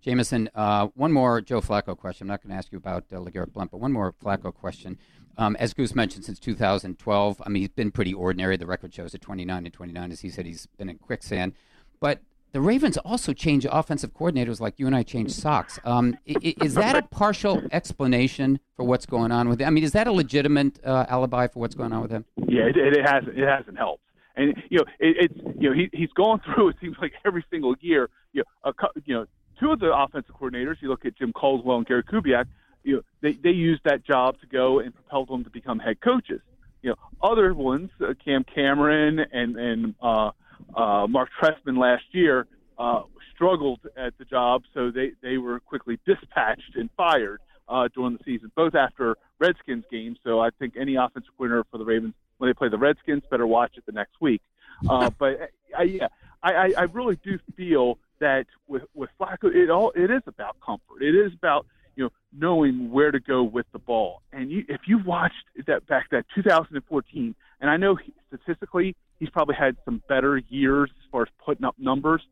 Jamison, uh, one more Joe Flacco question. I'm not going to ask you about uh, LeGarrette Blount, but one more Flacco question. Um, as Goose mentioned, since 2012, I mean, he's been pretty ordinary. The record shows at 29 and 29. As he said, he's been in quicksand. But the Ravens also change offensive coordinators like you and I change socks. Um, is that a partial explanation for what's going on with him? I mean, is that a legitimate uh, alibi for what's going on with him? Yeah, it, it hasn't. It hasn't helped. And you know, it, it's you know he he's gone through. It seems like every single year. You know, a, you know, two of the offensive coordinators. You look at Jim Caldwell and Gary Kubiak. You know, they they used that job to go and propel them to become head coaches. You know, other ones, uh, Cam Cameron and and uh, uh, Marc Trestman last year uh, struggled at the job, so they, they were quickly dispatched and fired uh, during the season, both after Redskins games. So I think any offensive coordinator for the Ravens when they play the Redskins better watch it the next week. Uh, but I, yeah, I, I really do feel that with with Flacco, it all it is about comfort. It is about you know knowing where to go with the ball. And you, if you watched that back that 2014, and I know he, statistically he's probably had some better years as far as putting up numbers.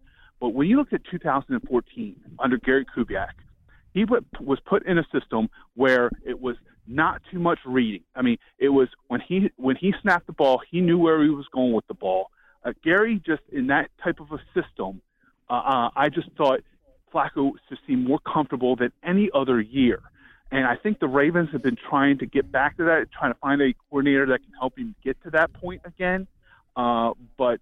But when you look at 2014 under Gary Kubiak, he was put in a system where it was not too much reading. I mean, it was when he when he snapped the ball, he knew where he was going with the ball. Uh, Gary just in that type of a system, uh, uh, I just thought Flacco to seem more comfortable than any other year. And I think the Ravens have been trying to get back to that, trying to find a coordinator that can help him get to that point again. Uh, but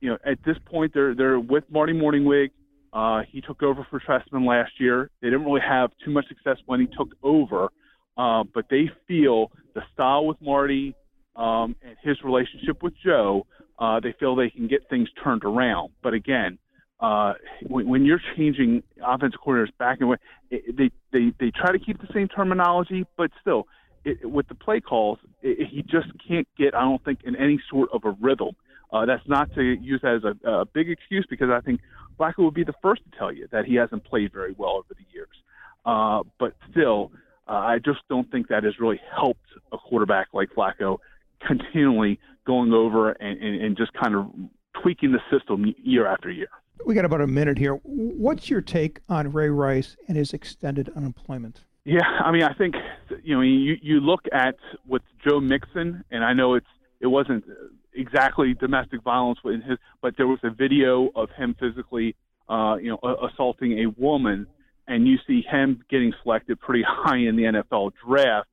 you know, at this point, they're they're with Marty Mornhinweg. Uh, he took over for Trestman last year. They didn't really have too much success when he took over, uh, but they feel the style with Marty um, and his relationship with Joe, uh, they feel they can get things turned around. But again, uh, when, when you're changing offensive coordinators back and forth, they they they try to keep the same terminology, but still, it, with the play calls, it, he just can't get. I don't think in any sort of a rhythm. Uh, that's not to use that as a, a big excuse because I think Flacco would be the first to tell you that he hasn't played very well over the years. Uh, but still, uh, I just don't think that has really helped a quarterback like Flacco continually going over and, and, and just kind of tweaking the system year after year. We got about a minute here. What's your take on Ray Rice and his extended unemployment? Yeah, I mean, I think you know you you look at with Joe Mixon, and I know it's it wasn't exactly domestic violence in his, but there was a video of him physically, uh, you know, assaulting a woman, and you see him getting selected pretty high in the NFL draft.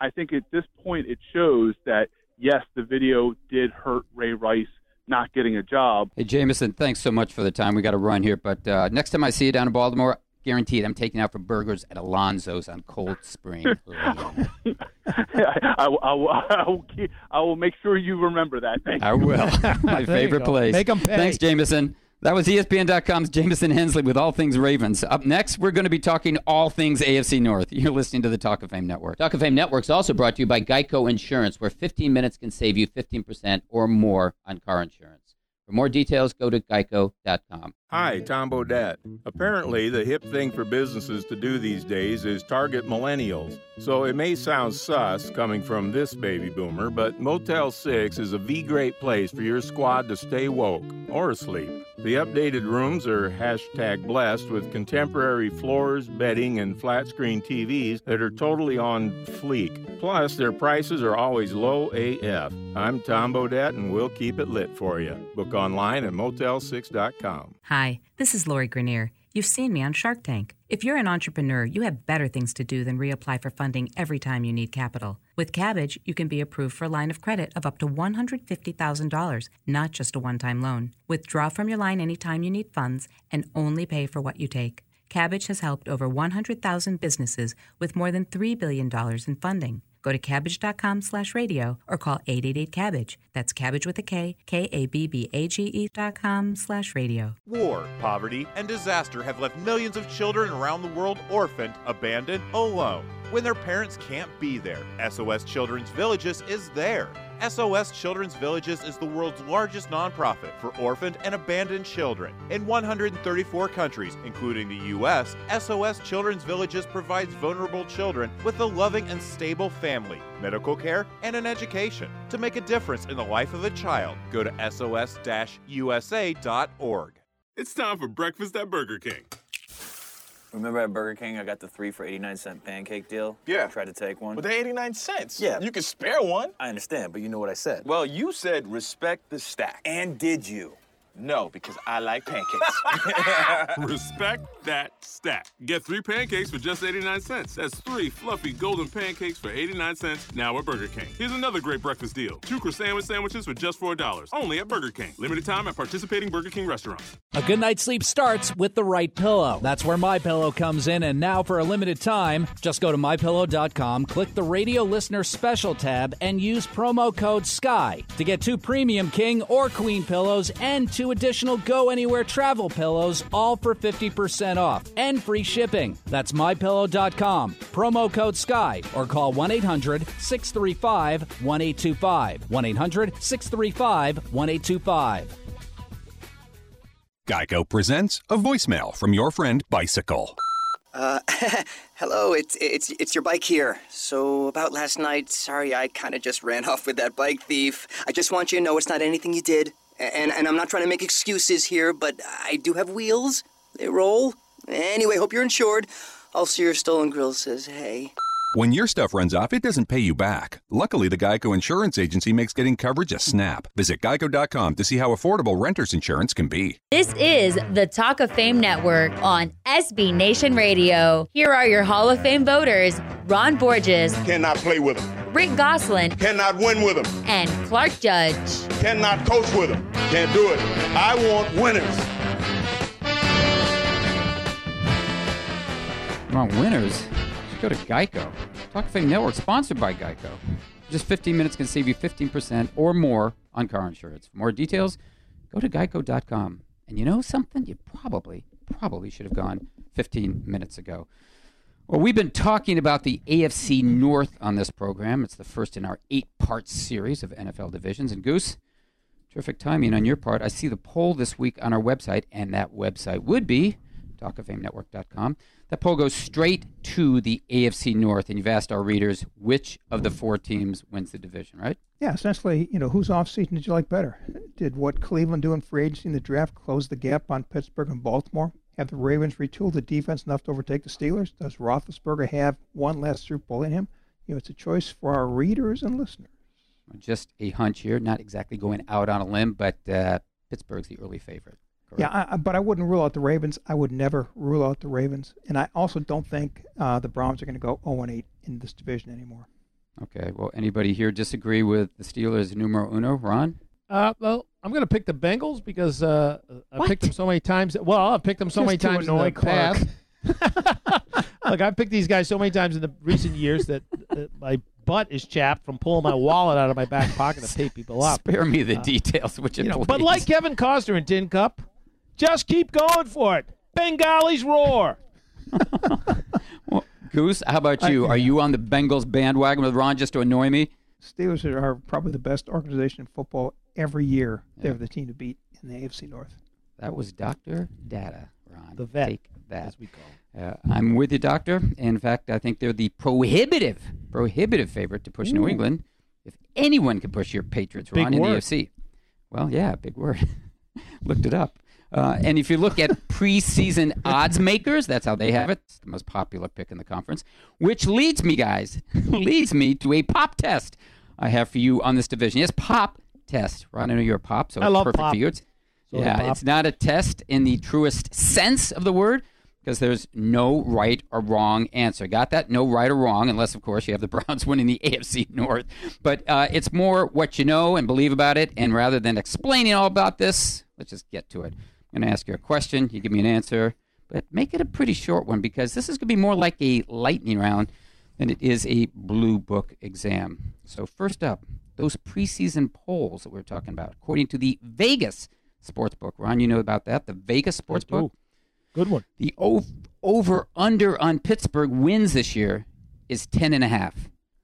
I think at this point it shows that yes, the video did hurt Ray Rice not getting a job. Hey, Jamison, thanks so much for the time. We got to run here, but uh, next time I see you down in Baltimore, guaranteed I'm taking out for burgers at Alonso's on Cold Spring I, I, I, I, will keep, I will make sure you remember that. Thank I you. will. My favorite place. Make 'em pay. Thanks, Jamison. That was ESPN.com's Jamison Hensley with all things Ravens. Up next, we're going to be talking all things AFC North. You're listening to the Talk of Fame Network. Talk of Fame Network is also brought to you by Geico Insurance, where 15 minutes can save you 15% or more on car insurance. For more details, go to geico.com. Hi, Tom Bodett. Apparently, the hip thing for businesses to do these days is target millennials. So it may sound sus coming from this baby boomer, but Motel 6 is a V great place for your squad to stay woke or asleep. The updated rooms are hashtag blessed with contemporary floors, bedding, and flat screen TVs that are totally on fleek. Plus, their prices are always low AF. I'm Tom Bodett, and we'll keep it lit for you. Book online at motel6.com. Hi, this is Lori Greiner. You've seen me on Shark Tank. If you're an entrepreneur, you have better things to do than reapply for funding every time you need capital. With Kabbage, you can be approved for a line of credit of up to $150,000, not just a one time loan. Withdraw from your line anytime you need funds and only pay for what you take. Kabbage has helped over 100,000 businesses with more than $3 billion in funding. Go to kabbage.com slash radio or call 888-CABBAGE. That's cabbage with a K, K-A-B-B-A-G-E dot com slash radio. War, poverty, and disaster have left millions of children around the world orphaned, abandoned, alone. When their parents can't be there, SOS Children's Villages is there. SOS Children's Villages is the world's largest nonprofit for orphaned and abandoned children. In 134 countries, including the U.S., SOS Children's Villages provides vulnerable children with a loving and stable family, medical care, and an education. To make a difference in the life of a child, go to sos-usa.org. It's time for breakfast at Burger King. Remember at Burger King, I got the three for 89 cent pancake deal? Yeah. I tried to take one. But they're 89 cents. Yeah. You can spare one. I understand, but you know what I said. Well, you said respect the stack. And did you? No, because I like pancakes. Respect that stack. Get three pancakes for just 89 cents. That's three fluffy golden pancakes for 89 cents now at Burger King. Here's another great breakfast deal. Two croissant sandwiches for just $4. Only at Burger King. Limited time at participating Burger King restaurants. A good night's sleep starts with the right pillow. That's where My Pillow comes in and now for a limited time, just go to mypillow.com, click the radio listener special tab and use promo code SKY to get two premium king or queen pillows and two additional go anywhere travel pillows all for 50% off and free shipping. That's mypillow.com, promo code SKY or call 1-800-635-1825. 1-800-635-1825. Geico presents a voicemail from your friend Bicycle. Uh, hello, it's it's it's your bike here. So about last night, sorry, I kind of just ran off with that bike thief. I just want you to know it's not anything you did, and and I'm not trying to make excuses here, but I do have wheels. They roll. Anyway, hope you're insured. I'll see your stolen grill says hey. When your stuff runs off, it doesn't pay you back. Luckily, the Geico Insurance Agency makes getting coverage a snap. Visit geico.com to see how affordable renter's insurance can be. This is the Talk of Fame Network on SB Nation Radio. Here are your Hall of Fame voters Ron Borges, Cannot play with him. Rick Gosselin, Cannot win with him. and Clark Judge. Cannot coach with him. Can't do it. I want winners. You want winners? Go to Geico. Talk Fame Network, sponsored by Geico. Just 15 minutes can save you 15% or more on car insurance. For more details, go to geico.com. And you know something? You probably, probably should have gone 15 minutes ago. Well, we've been talking about the AFC North on this program. It's the first in our eight part series of NFL divisions. And Goose, terrific timing on your part. I see the poll this week on our website, and that website would be talkoffamenetwork.com. That poll goes straight to the AFC North, and you've asked our readers which of the four teams wins the division, right? Yeah, essentially, you know, whose offseason did you like better? Did what Cleveland do in free agency in the draft close the gap on Pittsburgh and Baltimore? Have the Ravens retooled the defense enough to overtake the Steelers? Does Roethlisberger have one last Super Bowl in him? You know, it's a choice for our readers and listeners. Just a hunch here, not exactly going out on a limb, but uh, Pittsburgh's the early favorite. Yeah, I, I- but I wouldn't rule out the Ravens. I would never rule out the Ravens, and I also don't think uh, the Browns are going to go 0 8 in this division anymore. Okay, well, anybody here disagree with the Steelers numero uno? Ron? Uh, well, I'm going to pick the Bengals because uh, I picked them so many times. Well, I've picked them so Just many times in the Clark. past. Look, I've picked these guys so many times in the recent years that uh, my butt is chapped from pulling my wallet out of my back pocket to pay people up. Spare me the Uh, details, would you, you know, please? but like Kevin Costner in Tin Cup, just keep going for it. Bengali's roar. Goose, how about I- you? Are you on the Bengals bandwagon with Ron just to annoy me? Steelers are, are probably the best organization in football every year. They're the team to beat in the AFC North. That was Dr. Data, Ron. The vet, Take that. as we call Uh, I'm with you, Doctor. In fact, I think they're the prohibitive, prohibitive favorite to push New England. If anyone can push your Patriots, Big Ron, in the. AFC. Well, yeah, big word. Looked it up. Uh, and if you look at preseason odds makers, that's how they have it. It's the most popular pick in the conference. Which leads me, guys, leads me to a pop test I have for you on this division. Yes, pop test. Ron, I know you're a pop, so I it's perfect pop. for you. It's, So yeah, it's not a test in the truest sense of the word because there's no right or wrong answer. Got that? No right or wrong, unless, of course, you have the Browns winning the AFC North. But uh, it's more what you know and believe about it. And rather than explaining all about this, let's just get to it. I'm going to ask you a question. You give me an answer, but make it a pretty short one because this is going to be more like a lightning round than it is a blue book exam. So, first up, those preseason polls that we are talking about, according to the Vegas Sportsbook. Ron, you know about that? The Vegas Sportsbook. Good one. The over under on Pittsburgh wins this year is 10.5.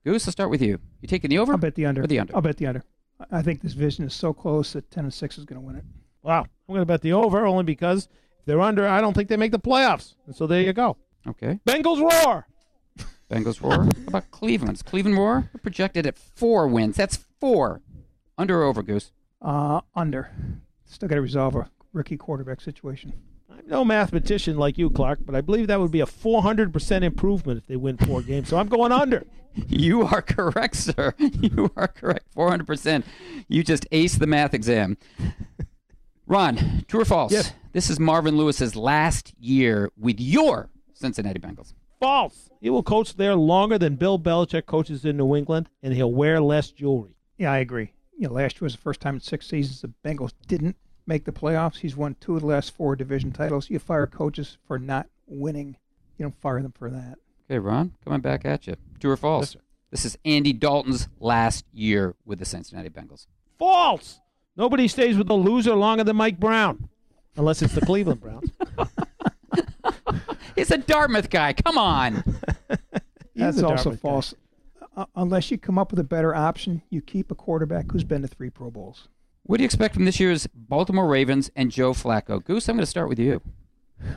Goose, I'll start with you. You taking the over? I'll bet the under. Or the under? I'll bet the under. I I think this vision is so close that 10 and 6 is going to win it. Wow. I'm going to bet the over only because if they're under, I don't think they make the playoffs. And so there you go. Okay. Bengals roar. Bengals roar. How about Cleveland's Cleveland roar? They're projected at four wins. That's four. Under or over, Goose? Uh, under. Still got to resolve a rookie quarterback situation. I'm no mathematician like you, Clark, but I believe that would be a 400% improvement if they win four games. So I'm going under. You are correct, sir. You are correct. 400%. You just aced the math exam. Ron, true or false? Yes. This is Marvin Lewis's last year with your Cincinnati Bengals. False. He will coach there longer than Bill Belichick coaches in New England, and he'll wear less jewelry. Yeah, I agree. You know, last year was the first time in six seasons the Bengals didn't make the playoffs. He's won two of the last four division titles. You fire coaches for not winning. You don't fire them for that. Okay, Ron, coming back at you. True or false? Yes, sir. This is Andy Dalton's last year with the Cincinnati Bengals. False. Nobody stays with a loser longer than Mike Brown, unless it's the Cleveland Browns. He's a Dartmouth guy. Come on. That's also Dartmouth false. Uh, unless you come up with a better option, you keep a quarterback who's been to three Pro Bowls. What do you expect from this year's Baltimore Ravens and Joe Flacco? Goose, I'm going to start with you.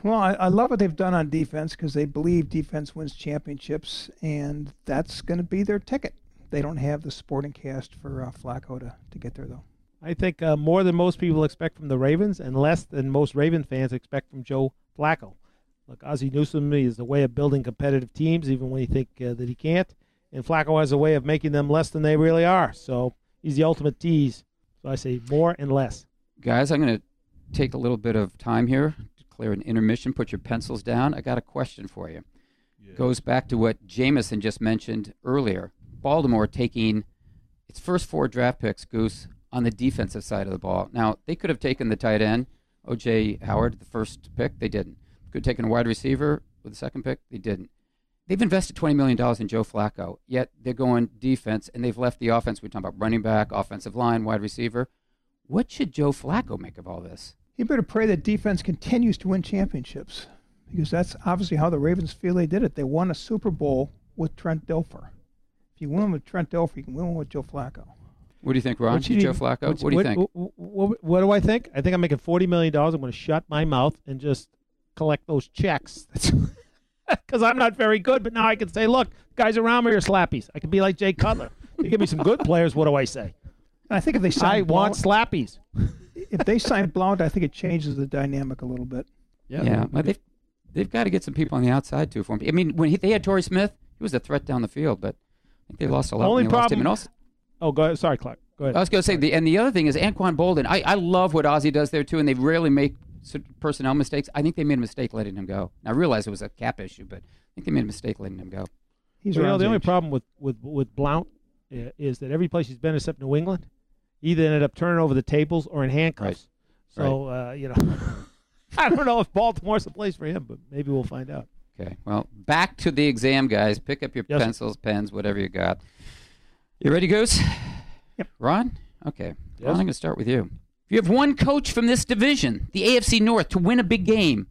Well, I, I love what they've done on defense because they believe defense wins championships, and that's going to be their ticket. They don't have the supporting cast for uh, Flacco to, to get there, though. I think uh, more than most people expect from the Ravens, and less than most Raven fans expect from Joe Flacco. Look, Ozzie Newsome is a way of building competitive teams, even when you think uh, that he can't. And Flacco has a way of making them less than they really are. So he's the ultimate tease. So I say more and less. Guys, I'm going to take a little bit of time here, declare an intermission, put your pencils down. I got a question for you. Goes back to what Jamison just mentioned earlier. Baltimore taking its first four draft picks, Goose, on the defensive side of the ball. Now, they could have taken the tight end, O.J. Howard, the first pick. They didn't. Could have taken a wide receiver with the second pick. They didn't. They've invested $20 million in Joe Flacco, yet they're going defense, and they've left the offense. We're talking about running back, offensive line, wide receiver. What should Joe Flacco make of all this? He better pray that defense continues to win championships because that's obviously how the Ravens feel they did it. They won a Super Bowl with Trent Dilfer. If you win with Trent Dilfer, you can win with Joe Flacco. What do you think, Ron? What you Joe need- Flacco? What do you think? What, what- what do I think? I think I'm making forty million dollars. I'm going to shut my mouth and just collect those checks. Because I'm not very good, but now I can say, look, guys around me are slappies. I can be like Jay Cutler. You give me some good players. What do I say? I think if they sign, I sign want slappies. if they sign Blount, I think it changes the dynamic a little bit. Yeah, well, they've they've got to get some people on the outside too for him. I mean, when he, they had Torrey Smith, he was a threat down the field, but I think they lost a lot. Only when they lost him. problem. And also, oh, go ahead. Sorry, Clark. Go ahead. I was going to say, the, and the other thing is Anquan Boldin. I, I love what Ozzie does there too, and they rarely make personnel mistakes. I think they made a mistake letting him go. And I realize it was a cap issue, but I think they made a mistake letting him go. He's Well, you know, the his only problem with with with Blount uh, is that every place he's been except New England, he either ended up turning over the tables or in handcuffs. So uh, you know, I don't know if Baltimore's the place for him, but maybe we'll find out. Okay. Well, back to the exam, guys. Pick up your Yes. pencils, pens, whatever you got. You ready, Goose? Yep. Ron? Okay. Yes. Ron, I'm going to start with you. If you have one coach from this division, the AFC North, to win a big game,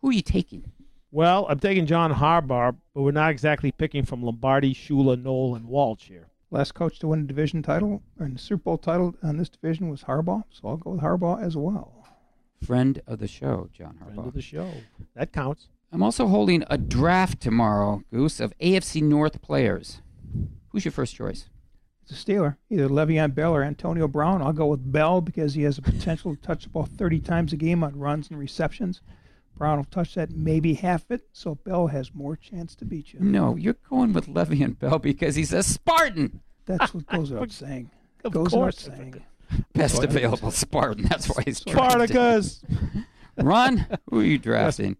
who are you taking? Well, I'm taking John Harbaugh, but we're not exactly picking from Lombardi, Shula, Noll, and Walsh here. Last coach to win a division title and the Super Bowl title on this division was Harbaugh, so I'll go with Harbaugh as well. Friend of the show, John Harbaugh. Friend Harbaugh. of the show. That counts. I'm also holding a draft tomorrow, Goose, of AFC North players. Who's your first choice? It's a Steeler, either Le'Veon Bell or Antonio Brown. I'll go with Bell because he has a potential to touch the ball 30 times a game on runs and receptions. Brown will touch that maybe half it, so Bell has more chance to beat you. No, you're going with Le'Veon Bell because he's a Spartan. That's what goes without saying. Of goes course. saying. Best available Spartan. That's why he's drafted. Spartacus. Ron, who are you drafting?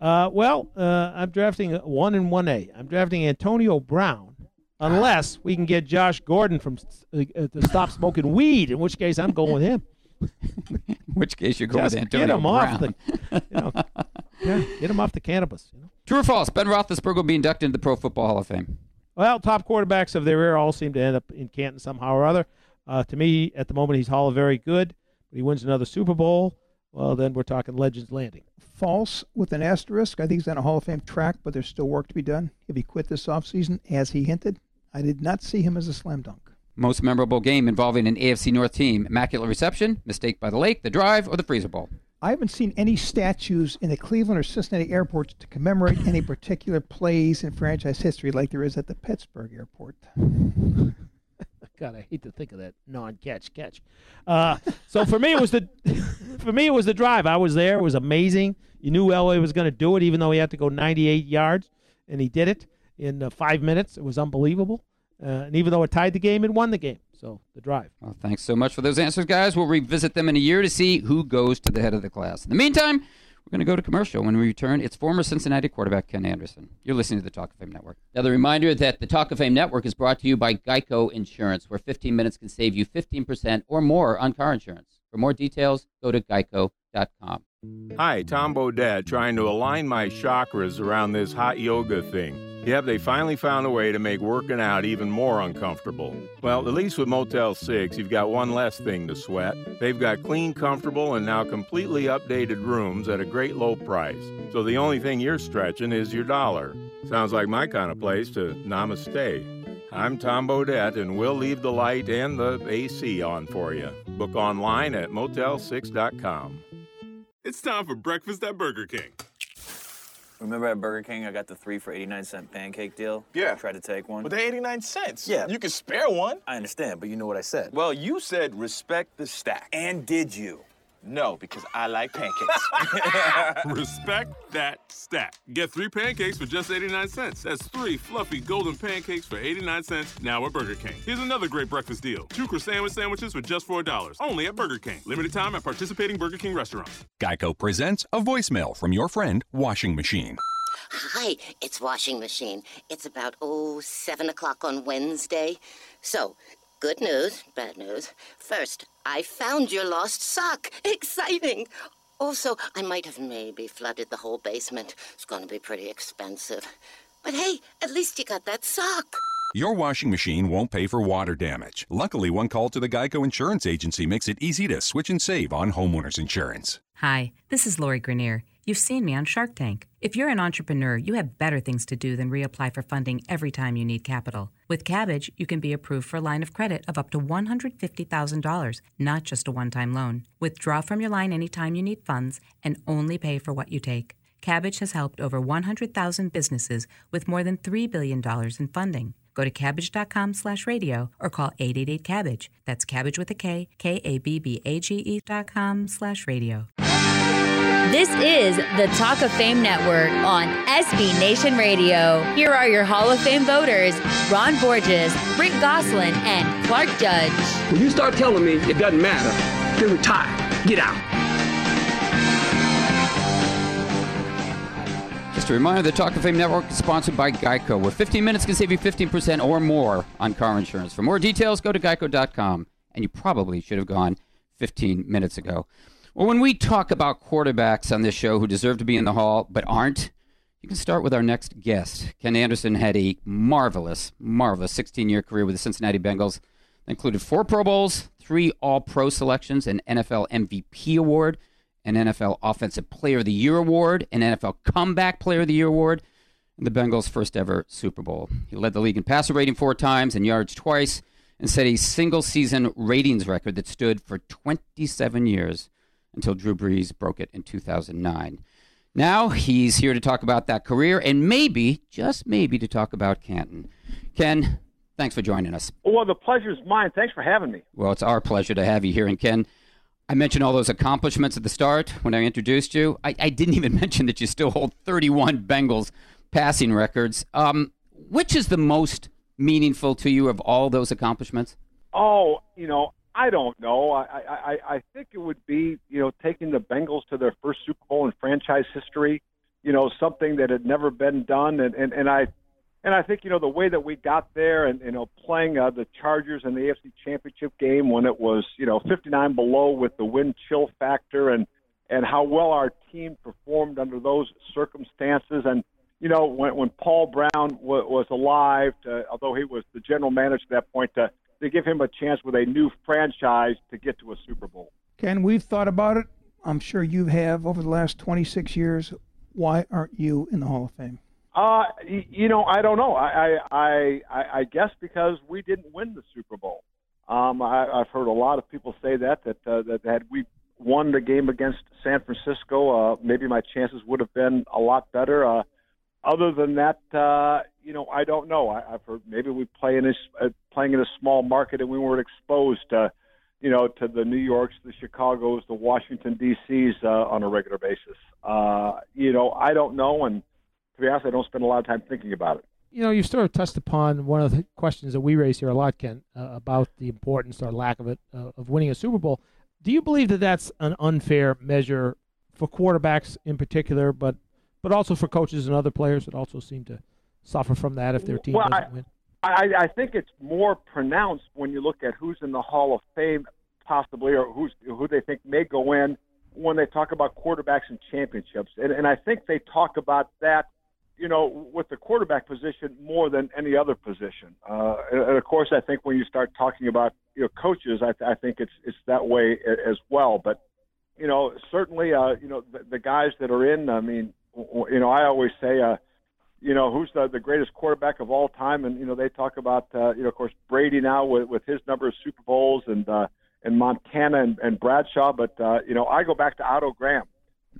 Uh, well, uh, I'm drafting one and one A. I'm drafting Antonio Brown, unless we can get Josh Gordon from uh, uh, to stop smoking weed. In which case, I'm going with him. In which case you're going Just with Antonio get him Brown. off the, you know, yeah, get him off the cannabis. You know? True or false? Ben Roethlisberger will be inducted into the Pro Football Hall of Fame. Well, top quarterbacks of their era all seem to end up in Canton somehow or other. Uh, to me, at the moment, he's Hall of Very Good. But he wins another Super Bowl. Well, then we're talking Legends Landing. False with an asterisk. I think he's on a Hall of Fame track, but there's still work to be done. If he quit this offseason, as he hinted, I did not see him as a slam dunk. Most memorable game involving an AFC North team: immaculate reception, mistake by the lake, the drive, or the freezer bowl. I haven't seen any statues in the Cleveland or Cincinnati airports to commemorate any particular plays in franchise history like there is at the Pittsburgh airport. God, I hate to think of that non-catch catch. Uh, so for me, it was the for me it was the drive. I was there. It was amazing. You knew Elway was going to do it, even though he had to go 98 yards, and he did it in uh, five minutes. It was unbelievable. Uh, and even though it tied the game, it won the game. So the drive. Well, thanks so much for those answers, guys. We'll revisit them in a year to see who goes to the head of the class. In the meantime, we're going to go to commercial. When we return, it's former Cincinnati quarterback Ken Anderson. You're listening to the Talk of Fame Network. Another reminder that the Talk of Fame Network is brought to you by Geico Insurance, where 15 minutes can save you 15% or more on car insurance. For more details, go to geico.com. Hi, Tom Bodett, trying to align my chakras around this hot yoga thing. Yep, they finally found a way to make working out even more uncomfortable. Well, at least with Motel 6, you've got one less thing to sweat. They've got clean, comfortable, and now completely updated rooms at a great low price. So the only thing you're stretching is your dollar. Sounds like my kind of place to namaste. I'm Tom Bodett, and we'll leave the light and the AC on for you. Book online at motel6.com. It's time for breakfast at Burger King. Remember at Burger King, I got the three for 89 cent pancake deal? Yeah. I tried to take one. But they're 89 cents. Yeah. You could spare one. I understand, but you know what I said. Well, you said respect the stack. And did you? No, because I like pancakes. Respect that stack. Get three pancakes for just 89 cents. That's three fluffy golden pancakes for 89 cents now at Burger King. Here's another great breakfast deal. Two croissant sandwiches for just $4. Only at Burger King. Limited time at participating Burger King restaurants. Geico presents a voicemail from your friend Washing Machine. Hi, it's washing machine. It's about oh seven o'clock on Wednesday. So, Good news, bad news. First, I found your lost sock. Exciting. Also, I might have maybe flooded the whole basement. It's going to be pretty expensive. But hey, at least you got that sock. Your washing machine won't pay for water damage. Luckily, one call to the Geico Insurance Agency makes it easy to switch and save on homeowners insurance. Hi, this is Lori Greiner. You've seen me on Shark Tank. If you're an entrepreneur, you have better things to do than reapply for funding every time you need capital. With Kabbage, you can be approved for a line of credit of up to $150,000, not just a one time loan. Withdraw from your line anytime you need funds and only pay for what you take. Kabbage has helped over 100,000 businesses with more than $3 billion in funding. Go to kabbage.com slash radio or call 888 Kabbage. That's Kabbage with a K, K-A-B-B-A-G-E dot com slash radio. This is the Talk of Fame Network on SB Nation Radio. Here are your Hall of Fame voters Ron Borges, Rick Gosselin, and Clark Judge. When you start telling me it doesn't matter, then retire. Get out. Just a reminder the Talk of Fame Network is sponsored by Geico, where 15 minutes can save you 15% or more on car insurance. For more details, go to geico.com. And you probably should have gone 15 minutes ago. Well, when we talk about quarterbacks on this show who deserve to be in the Hall but aren't, you can start with our next guest. Ken Anderson had a marvelous, marvelous 16 year career with the Cincinnati Bengals. That included four Pro Bowls, three All Pro selections, an NFL MVP award, an NFL Offensive Player of the Year award, an NFL Comeback Player of the Year award, and the Bengals' first ever Super Bowl. He led the league in passer rating four times and yards twice, and set a single season ratings record that stood for 27 years until Drew Brees broke it in 2009. Now he's here to talk about that career and maybe, just maybe, to talk about Canton. Ken, thanks for joining us. Well, the pleasure's mine. Thanks for having me. Well, it's our pleasure to have you here. And Ken, I mentioned all those accomplishments at the start when I introduced you. I, I didn't even mention that you still hold 31 Bengals passing records. Um, which is the most meaningful to you of all those accomplishments? Oh, you know, I don't know. I, I, I think it would be, you know, taking the Bengals to their first Super Bowl in franchise history, you know, something that had never been done. And, and, and I, and I think, you know, the way that we got there and, you know, playing uh, the Chargers in the AFC championship game when it was, you know, 59 below with the wind chill factor and, and how well our team performed under those circumstances. And, you know, when, when Paul Brown w- was alive, to, although he was the general manager at that point, to, to give him a chance with a new franchise to get to a Super Bowl. Ken, we've thought about it. I'm sure you have over the last 26 years. Why aren't you in the Hall of Fame? Uh, you know, I don't know. I, I, I, I guess because we didn't win the Super Bowl. Um, I, I've heard a lot of people say that that uh, that had we won the game against San Francisco, uh, maybe my chances would have been a lot better. Uh, other than that, uh, you know, I don't know. I, I've heard maybe we play in a, uh, playing in a small market and we weren't exposed to, you know, to the New Yorks, the Chicago's, the Washington D.C.s uh, on a regular basis. Uh, you know, I don't know, and to be honest, I don't spend a lot of time thinking about it. You know, you sort of touched upon one of the questions that we raise here a lot, Ken, uh, about the importance or lack of it uh, of winning a Super Bowl. Do you believe that that's an unfair measure for quarterbacks in particular, but but also for coaches and other players that also seem to suffer from that if their team well, doesn't I, win? I, I think it's more pronounced when you look at who's in the Hall of Fame, possibly, or who's who they think may go in when they talk about quarterbacks and championships. And, and I think they talk about that, you know, with the quarterback position more than any other position. Uh, and, and of course, I think when you start talking about you know coaches, I, I think it's it's that way as well. But you know, certainly, uh, you know, the, the guys that are in. I mean, you know, I always say, uh, you know, who's the, the greatest quarterback of all time? And, you know, they talk about, uh, you know, of course, Brady now with, with his number of Super Bowls and, uh, and Montana and, and Bradshaw. But, uh, you know, I go back to Otto Graham.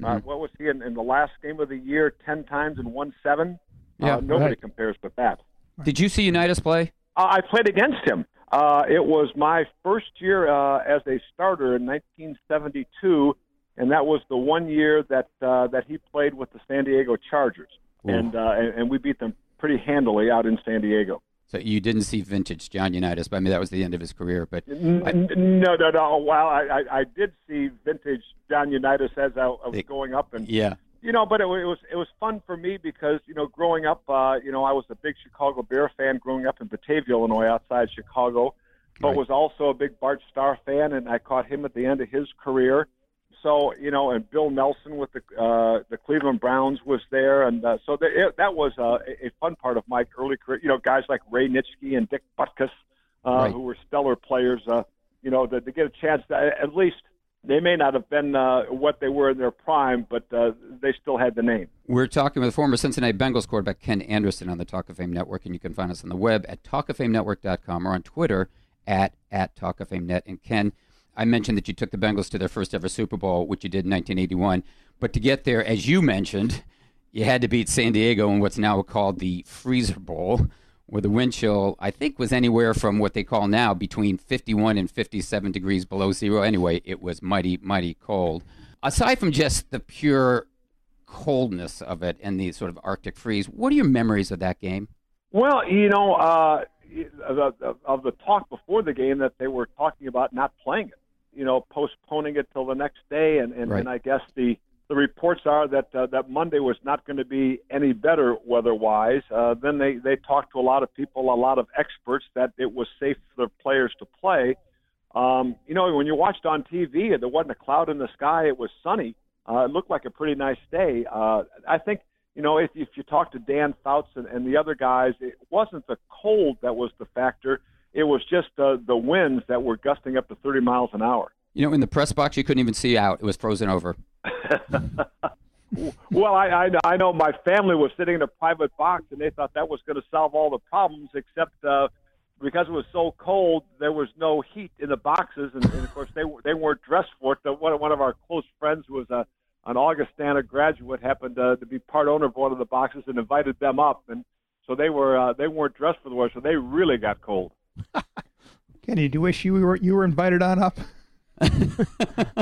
Uh, Mm-hmm. what was he in, in the last game of the year, 10 times and won seven? Yeah, uh, nobody right. compares with that. Did you see Unitas play? Uh, I played against him. Uh, it was my first year uh, as a starter in 1972, and that was the one year that uh, that he played with the San Diego Chargers, Ooh. and, uh, and we beat them pretty handily out in San Diego. So you didn't see vintage John Unitas, but I mean that was the end of his career. But I- no, no, no. Well, I, I, I did see vintage John Unitas as I, I was going up, and yeah, you know, but it, it was it was fun for me because you know, growing up, uh, you know, I was a big Chicago Bear fan growing up in Batavia, Illinois, outside Chicago. but Right. was also a big Bart Starr fan, and I caught him at the end of his career. So you know, and Bill Nelsen with the uh, the Cleveland Browns was there, and uh, so the, it, that was uh, a a fun part of my early career. You know, guys like Ray Nitschke and Dick Butkus, uh, Right. who were stellar players. Uh, you know, to, to get a chance to at least they may not have been uh, what they were in their prime, but uh, they still had the name. We're talking with former Cincinnati Bengals quarterback Ken Anderson on the Talk of Fame Network, and you can find us on the web at talkoffamenetwork.com or on Twitter at, at Talk of Fame Net. And Ken, I mentioned that you took the Bengals to their first ever Super Bowl, which you did in 1981. But to get there, as you mentioned, you had to beat San Diego in what's now called the Freezer Bowl, where the wind chill, I think, was anywhere from what they call now between 51 and 57 degrees below zero. Anyway, it was mighty, mighty cold. Aside from just the pure coldness of it and the sort of Arctic freeze, what are your memories of that game? Well, you know, uh, of, of, of the talk before the game that they were talking about not playing it, you know, postponing it till the next day, and and, Right. and I guess the the reports are that uh, that Monday was not going to be any better weather-wise. Uh, then they they talked to a lot of people, a lot of experts, that it was safe for the players to play. Um, you know, when you watched on TV, there wasn't a cloud in the sky; it was sunny. Uh, it looked like a pretty nice day. Uh, I think you know if, if you talk to Dan Fouts and, and the other guys, it wasn't the cold that was the factor. It was just uh, the winds that were gusting up to 30 miles an hour. You know, in the press box, you couldn't even see out. It was frozen over. Well, I, I I know my family was sitting in a private box, and they thought that was going to solve all the problems, except uh, because it was so cold, there was no heat in the boxes, and, and of course they they weren't dressed for it. The, one one of our close friends was a an Augustana graduate happened uh, to be part owner of one of the boxes and invited them up, and so they were uh, they weren't dressed for the weather, so they really got cold. Kenny, do you wish you were you were invited on up?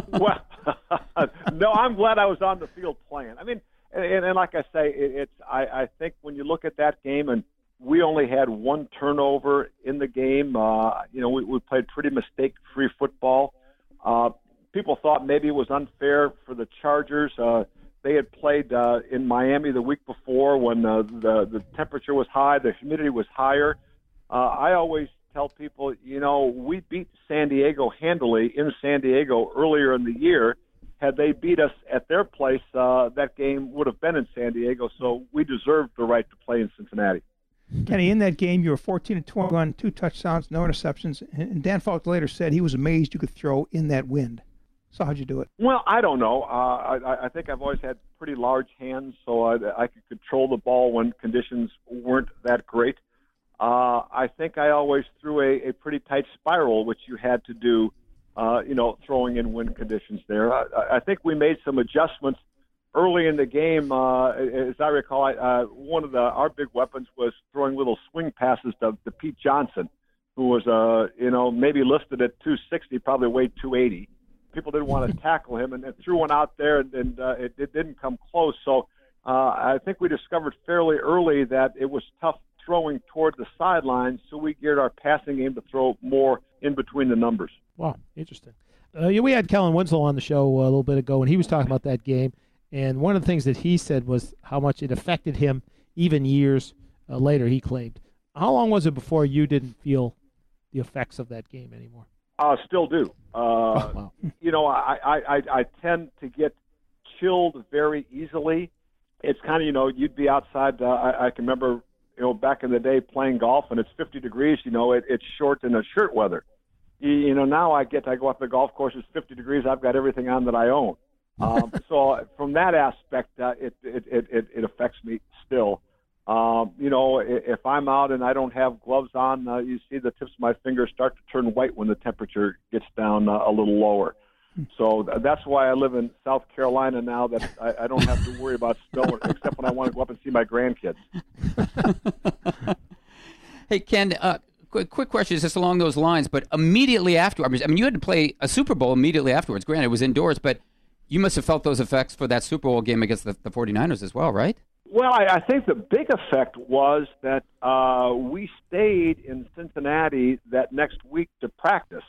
well, no, I'm glad I was on the field playing. I mean, and, and like I say, it, it's I, I think when you look at that game, and we only had one turnover in the game. Uh, you know, we, we played pretty mistake-free football. Uh, people thought maybe it was unfair for the Chargers. Uh, they had played uh, in Miami the week before when uh, the the temperature was high, the humidity was higher. Uh, I always tell people, you know, we beat San Diego handily in San Diego earlier in the year. Had they beat us at their place, uh, that game would have been in San Diego. So we deserved the right to play in Cincinnati. Kenny, in that game, you were 14 and 21, two touchdowns, no interceptions. And and Dan Fouts later said he was amazed you could throw in that wind. So how'd you do it? Well, I don't know. Uh, I, I think I've always had pretty large hands, so I, I could control the ball when conditions weren't that great. Uh, I think I always threw a, a pretty tight spiral, which you had to do, uh, you know, throwing in wind conditions there. I, I think we made some adjustments early in the game. Uh, as I recall, I, uh, one of the our big weapons was throwing little swing passes to, to Pete Johnson, who was, uh, you know, maybe listed at 260, probably weighed 280 people didn't want to tackle him, and, and threw one out there, and, and uh, it, it didn't come close. So uh, I think we discovered fairly early that it was tough throwing toward the sidelines, so we geared our passing game to throw more in between the numbers. Wow, interesting. Uh, yeah, we had Kellen Winslow on the show a little bit ago, and he was talking about that game. And one of the things that he said was how much it affected him, even years uh, later. He claimed. How long was it before you didn't feel the effects of that game anymore? Uh, still do. Uh, You know, I, I, I, I tend to get chilled very easily. It's kind of, you know, you'd be outside. Uh, I, I can remember, you know, back in the day playing golf and it's 50 degrees, you know, it, it's short in a shirt weather. You, you know, now I get, I go out the golf course, it's 50 degrees, I've got everything on that I own. Um, so from that aspect, uh, it, it, it, it affects me still. Um, you know, if I'm out and I don't have gloves on, uh, you see the tips of my fingers start to turn white when the temperature gets down uh, a little lower. So th- that's why I live in South Carolina now. That I, I don't have to worry about snow, except when I want to go up and see my grandkids. Hey, Ken, uh, quick, quick question just along those lines, but immediately afterwards, I mean, you had to play a Super Bowl immediately afterwards. Granted, it was indoors, but you must have felt those effects for that Super Bowl game against the, the 49ers as well, right? Well, I, I think the big effect was that uh, we stayed in Cincinnati that next week to practice,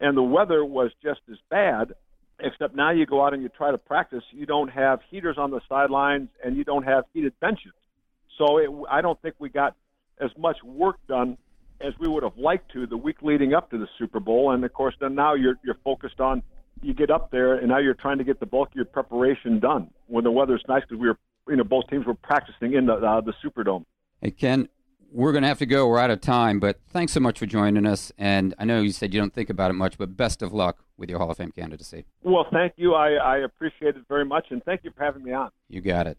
and the weather was just as bad. Except now you go out and you try to practice, you don't have heaters on the sidelines, and you don't have heated benches. So it, I don't think we got as much work done as we would have liked to the week leading up to the Super Bowl. And of course, then now you're you're focused on you get up there, and now you're trying to get the bulk of your preparation done when the weather's nice because we were you know both teams were practicing in the uh, the Superdome. Hey Ken, we're going to have to go. We're out of time, but thanks so much for joining us. And I know you said you don't think about it much, but best of luck with your Hall of Fame candidacy. Well, thank you. I, I appreciate it very much, and thank you for having me on. You got it.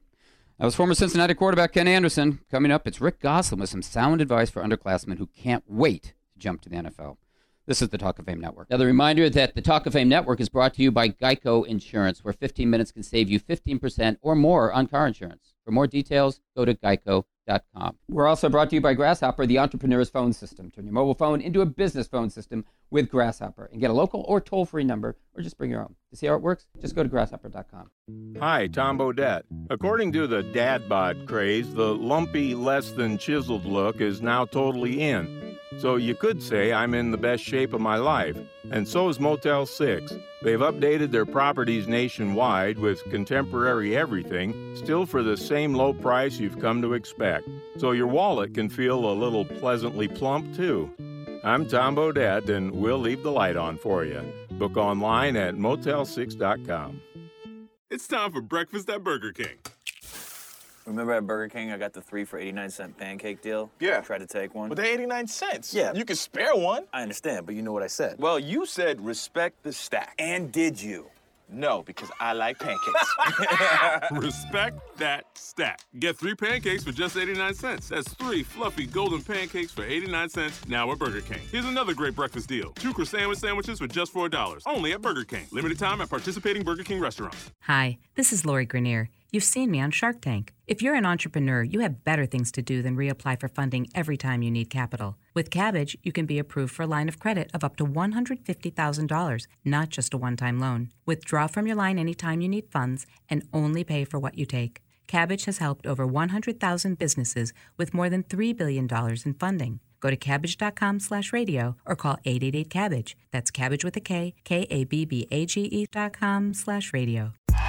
That was former Cincinnati quarterback Ken Anderson. Coming up, it's Rick Gosselin with some sound advice for underclassmen who can't wait to jump to the NFL. This is the Talk of Fame Network. Now, the reminder that the Talk of Fame Network is brought to you by Geico Insurance, where 15 minutes can save you 15% or more on car insurance. For more details, go to geico.com. We're also brought to you by Grasshopper, the entrepreneur's phone system. Turn your mobile phone into a business phone system with Grasshopper and get a local or toll free number or just bring your own. To see how it works, just go to grasshopper.com. Hi, Tom Bodett. According to the dad bod craze, the lumpy, less than chiseled look is now totally in. So you could say I'm in the best shape of my life. And so is Motel 6. They've updated their properties nationwide with contemporary everything, still for the same low price you've come to expect. So your wallet can feel a little pleasantly plump, too. I'm Tom Bodett, and we'll leave the light on for you. Book online at motel6.com. It's time for breakfast at Burger King. Remember at Burger King, I got the three for 89 cent pancake deal? Yeah. I tried to take one. But they're 89 cents. Yeah. You could spare one. I understand, but you know what I said. Well, you said respect the stack. And did you? No, because I like pancakes. Respect that stack. Get three pancakes for just 89 cents. That's three fluffy golden pancakes for 89 cents now at Burger King. Here's another great breakfast deal. Two croissant sandwiches for just $4. Only at Burger King. Limited time at participating Burger King restaurants. Hi, this is Lori Greiner. You've seen me on Shark Tank. If you're an entrepreneur, you have better things to do than reapply for funding every time you need capital. With Kabbage, you can be approved for a line of credit of up to $150,000, not just a one time loan. Withdraw from your line anytime you need funds and only pay for what you take. Kabbage has helped over 100,000 businesses with more than $3 billion in funding. Go to kabbage.com slash radio or call 888-KABBAGE. That's Kabbage with a K, K-A-B-B-A-G-E dot com slash radio.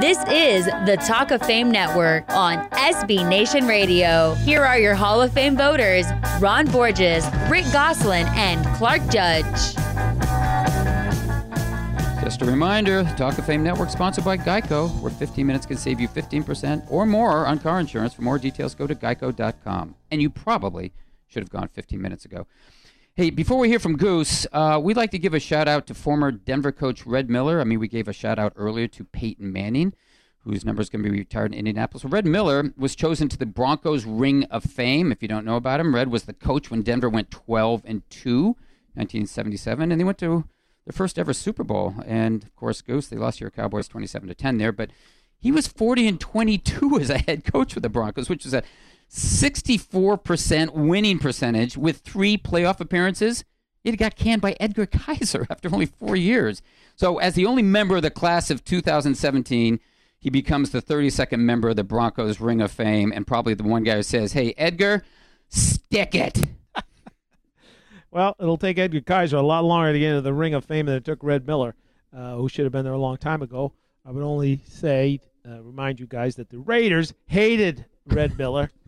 This is the Talk of Fame Network on SB Nation Radio. Here are your Hall of Fame voters Ron Borges, Rick Gosselin, and Clark Judge. Just a reminder, the Talk of Fame Network sponsored by Geico, where 15 minutes can save you 15% or more on car insurance. For more details, go to geico.com. And you probably should have gone 15 minutes ago. Hey, before we hear from Goose, uh, we'd like to give a shout out to former Denver coach Red Miller. I mean, we gave a shout out earlier to Peyton Manning, whose number is going to be retired in Indianapolis. So Red Miller was chosen to the Broncos Ring of Fame. If you don't know about him, Red was the coach when Denver went 12 and 2, 1977, and they went to their first ever Super Bowl. And of course, Goose, they lost to your Cowboys 27 to 10 there, but he was 40 and 22 as a head coach for the Broncos, which is a 64% winning percentage with three playoff appearances. It got canned by Edgar Kaiser after only four years. So, as the only member of the class of 2017, he becomes the 32nd member of the Broncos Ring of Fame and probably the one guy who says, Hey, Edgar, stick it. Well, it'll take Edgar Kaiser a lot longer to get into the Ring of Fame than it took Red Miller, uh, who should have been there a long time ago. I would only say, uh, remind you guys that the Raiders hated Red Miller.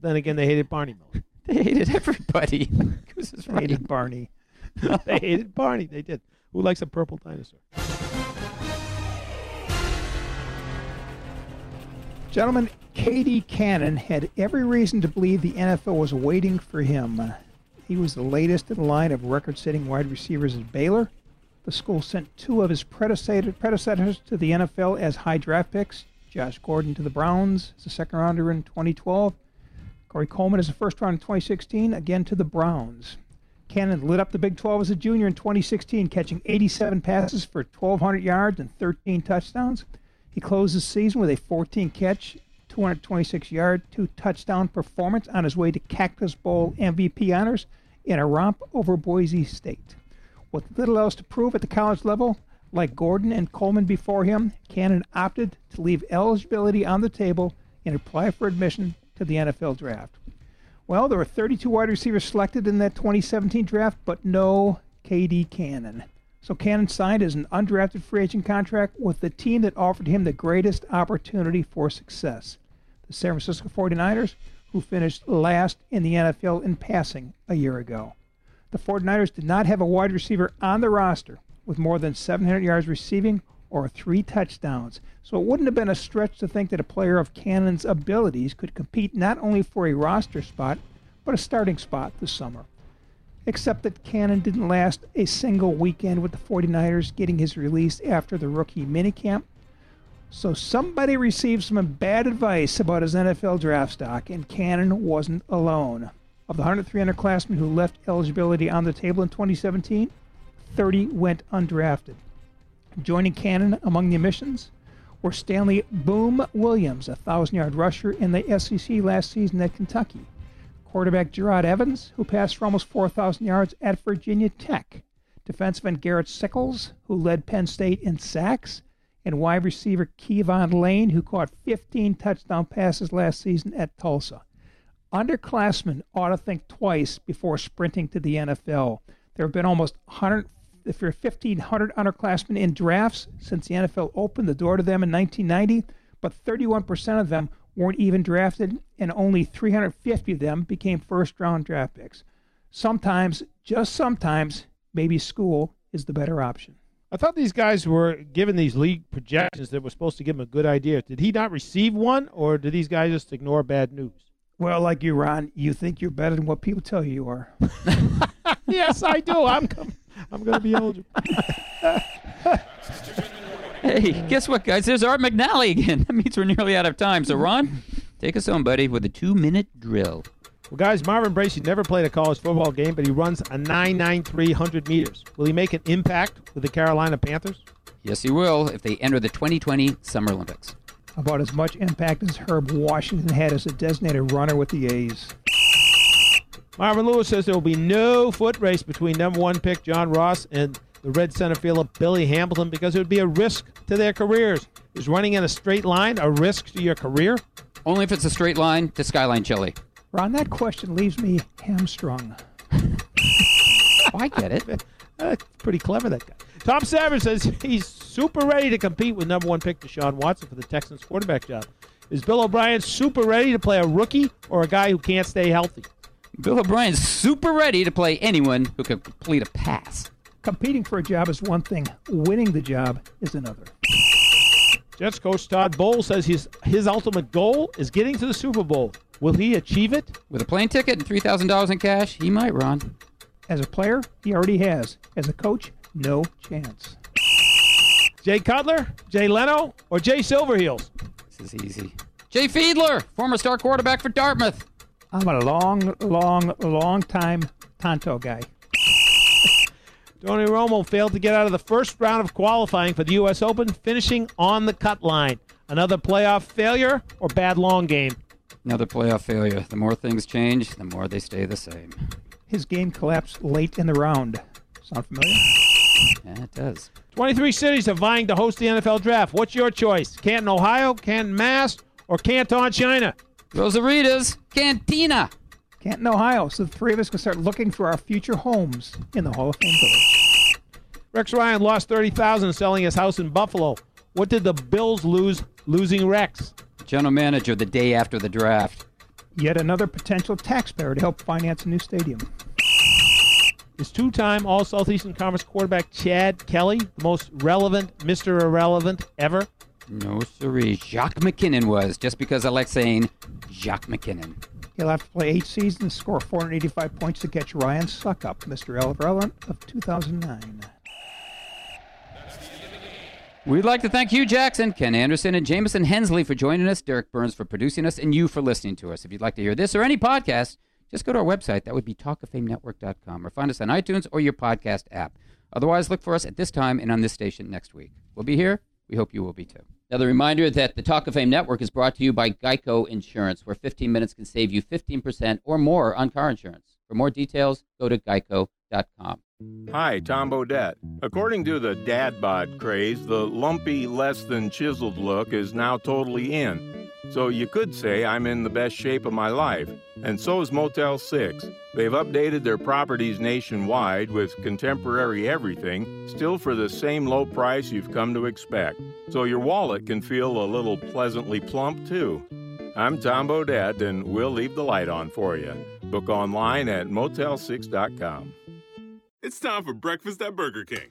But then again, they hated Barney Miller. They hated everybody. Goose is They hated Barney. they hated Barney. They did. Who likes a purple dinosaur? Gentlemen, KD Cannon had every reason to believe the NFL was waiting for him. He was the latest in the line of record setting wide receivers at Baylor. The school sent two of his predecessors to the NFL as high draft picks Josh Gordon to the Browns as a second rounder in 2012, Corey Coleman is a first round in 2016, again to the Browns. Cannon lit up the Big 12 as a junior in 2016, catching 87 passes for 1,200 yards and 13 touchdowns. He closed the season with a 14 catch, 226 yard, two touchdown performance on his way to Cactus Bowl MVP honors in a romp over Boise State. With little else to prove at the college level, like Gordon and Coleman before him, Cannon opted to leave eligibility on the table and apply for admission to the NFL draft. Well, there were 32 wide receivers selected in that 2017 draft, but no KD Cannon. So Cannon signed as an undrafted free agent contract with the team that offered him the greatest opportunity for success the San Francisco 49ers, who finished last in the NFL in passing a year ago. The 49ers did not have a wide receiver on the roster with more than 700 yards receiving or three touchdowns. So it wouldn't have been a stretch to think that a player of Cannon's abilities could compete not only for a roster spot, but a starting spot this summer. Except that Cannon didn't last a single weekend with the 49ers, getting his release after the rookie minicamp. So somebody received some bad advice about his NFL draft stock, and Cannon wasn't alone. Of the 103 underclassmen who left eligibility on the table in 2017, 30 went undrafted. Joining Cannon among the omissions were Stanley Boom Williams, a 1,000 yard rusher in the SEC last season at Kentucky, quarterback Jerod Evans, who passed for almost 4,000 yards at Virginia Tech, defensive end Garrett Sickels, who led Penn State in sacks, and wide receiver Keyvon Lane, who caught 15 touchdown passes last season at Tulsa. Underclassmen ought to think twice before sprinting to the NFL. There have been almost 100, if you're 1,500 underclassmen in drafts since the NFL opened the door to them in 1990, but 31% of them weren't even drafted, and only 350 of them became first round draft picks. Sometimes, just sometimes, maybe school is the better option. I thought these guys were given these league projections that were supposed to give him a good idea. Did he not receive one, or did these guys just ignore bad news? Well, like you, Ron, you think you're better than what people tell you you are. yes, I do. I'm com- I'm going to be eligible. Hey, guess what, guys? There's Art McNally again. That means we're nearly out of time. So, Ron, take us home, buddy, with a two minute drill. Well, guys, Marvin Bracy never played a college football game, but he runs a 993 100 meters. Will he make an impact with the Carolina Panthers? Yes, he will if they enter the 2020 Summer Olympics. About as much impact as Herb Washington had as a designated runner with the A's. Marvin Lewis says there will be no foot race between number one pick John Ross and the Red center fielder Billy Hamilton because it would be a risk to their careers. Is running in a straight line a risk to your career? Only if it's a straight line to Skyline Chili. Ron, that question leaves me hamstrung. oh, I get it. That's pretty clever, that guy. Tom Savage says he's super ready to compete with number one pick Deshaun Watson for the Texans quarterback job. Is Bill O'Brien super ready to play a rookie or a guy who can't stay healthy? Bill O'Brien's super ready to play anyone who can complete a pass. Competing for a job is one thing, winning the job is another. Jets coach Todd Bowles says his, his ultimate goal is getting to the Super Bowl. Will he achieve it? With a plane ticket and $3,000 in cash, he might, Ron. As a player, he already has. As a coach, no chance. Jay Cutler, Jay Leno, or Jay Silverheels? This is easy. Jay Fiedler, former star quarterback for Dartmouth. I'm a long, long, long time Tonto guy. Tony Romo failed to get out of the first round of qualifying for the U.S. Open, finishing on the cut line. Another playoff failure or bad long game? Another playoff failure. The more things change, the more they stay the same. His game collapsed late in the round. Sound familiar? Yeah, it does. 23 cities are vying to host the NFL draft. What's your choice? Canton, Ohio, Canton, Mass, or Canton, China? Rosarita's Cantina. Canton, Ohio. So the three of us can start looking for our future homes in the Hall of Fame Village. Rex Ryan lost 30000 selling his house in Buffalo. What did the Bills lose losing Rex? General manager the day after the draft. Yet another potential taxpayer to help finance a new stadium. Is two time All Southeastern Conference quarterback Chad Kelly the most relevant Mr. Irrelevant ever? No, siree. Jacque MacKinnon was, just because I like saying Jacque MacKinnon. He'll have to play eight seasons, score 485 points to catch Ryan Succop, Mr. Irrelevant of 2009. We'd like to thank Hue Jackson, Ken Anderson, and Jamison Hensley for joining us, Derek Burns for producing us, and you for listening to us. If you'd like to hear this or any podcast, just go to our website. That would be talkoffamenetwork.com or find us on iTunes or your podcast app. Otherwise, look for us at this time and on this station next week. We'll be here. We hope you will be too. Another reminder that the Talk of Fame Network is brought to you by Geico Insurance, where 15 minutes can save you 15% or more on car insurance. For more details, go to geico.com. Hi, Tom Bodett. According to the dad bod craze, the lumpy, less than chiseled look is now totally in. So you could say I'm in the best shape of my life. And so is Motel 6. They've updated their properties nationwide with contemporary everything, still for the same low price you've come to expect. So your wallet can feel a little pleasantly plump, too. I'm Tom Bodett, and we'll leave the light on for you. Book online at motel6.com. It's time for breakfast at Burger King.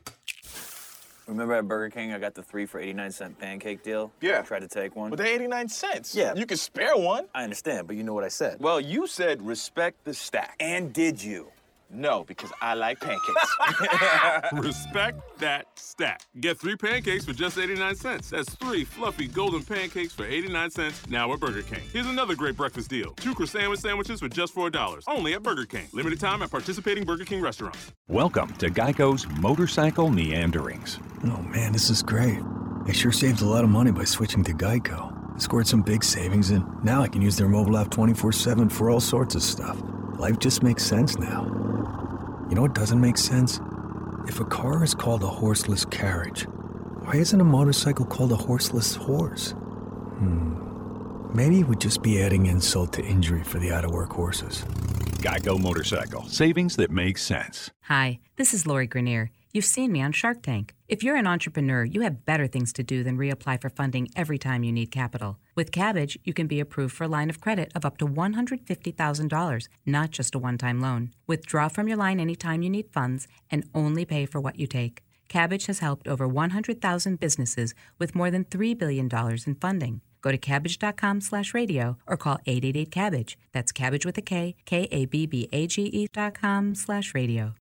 Remember at Burger King, I got the three for 89 cent pancake deal? Yeah. I tried to take one. But they're 89 cents. Yeah. You could spare one. I understand, but you know what I said. Well, you said respect the stack. And did you? No, because I like pancakes. Respect that stack. Get three pancakes for just 89 cents. That's three fluffy golden pancakes for 89 cents now at Burger King. Here's another great breakfast deal. Two croissant sandwiches for just $4. Only at Burger King. Limited time at participating Burger King restaurants. Welcome to Geico's Motorcycle Meanderings. Oh man, this is great. I sure saved a lot of money by switching to Geico. I scored some big savings, and now I can use their mobile app 24 7 for all sorts of stuff. Life just makes sense now. You know what doesn't make sense? If a car is called a horseless carriage, why isn't a motorcycle called a horseless horse? Hmm. Maybe it would just be adding insult to injury for the out of work horses. Geico Motorcycle. Savings that make sense. Hi, this is Lori Greiner. You've seen me on Shark Tank. If you're an entrepreneur, you have better things to do than reapply for funding every time you need capital. With Kabbage, you can be approved for a line of credit of up to $150,000, not just a one time loan. Withdraw from your line anytime you need funds and only pay for what you take. Kabbage has helped over 100,000 businesses with more than $3 billion in funding. Go to kabbage.com slash radio or call 888-KABBAGE. That's cabbage with a K, K-A-B-B-A-G-E dot com slash radio.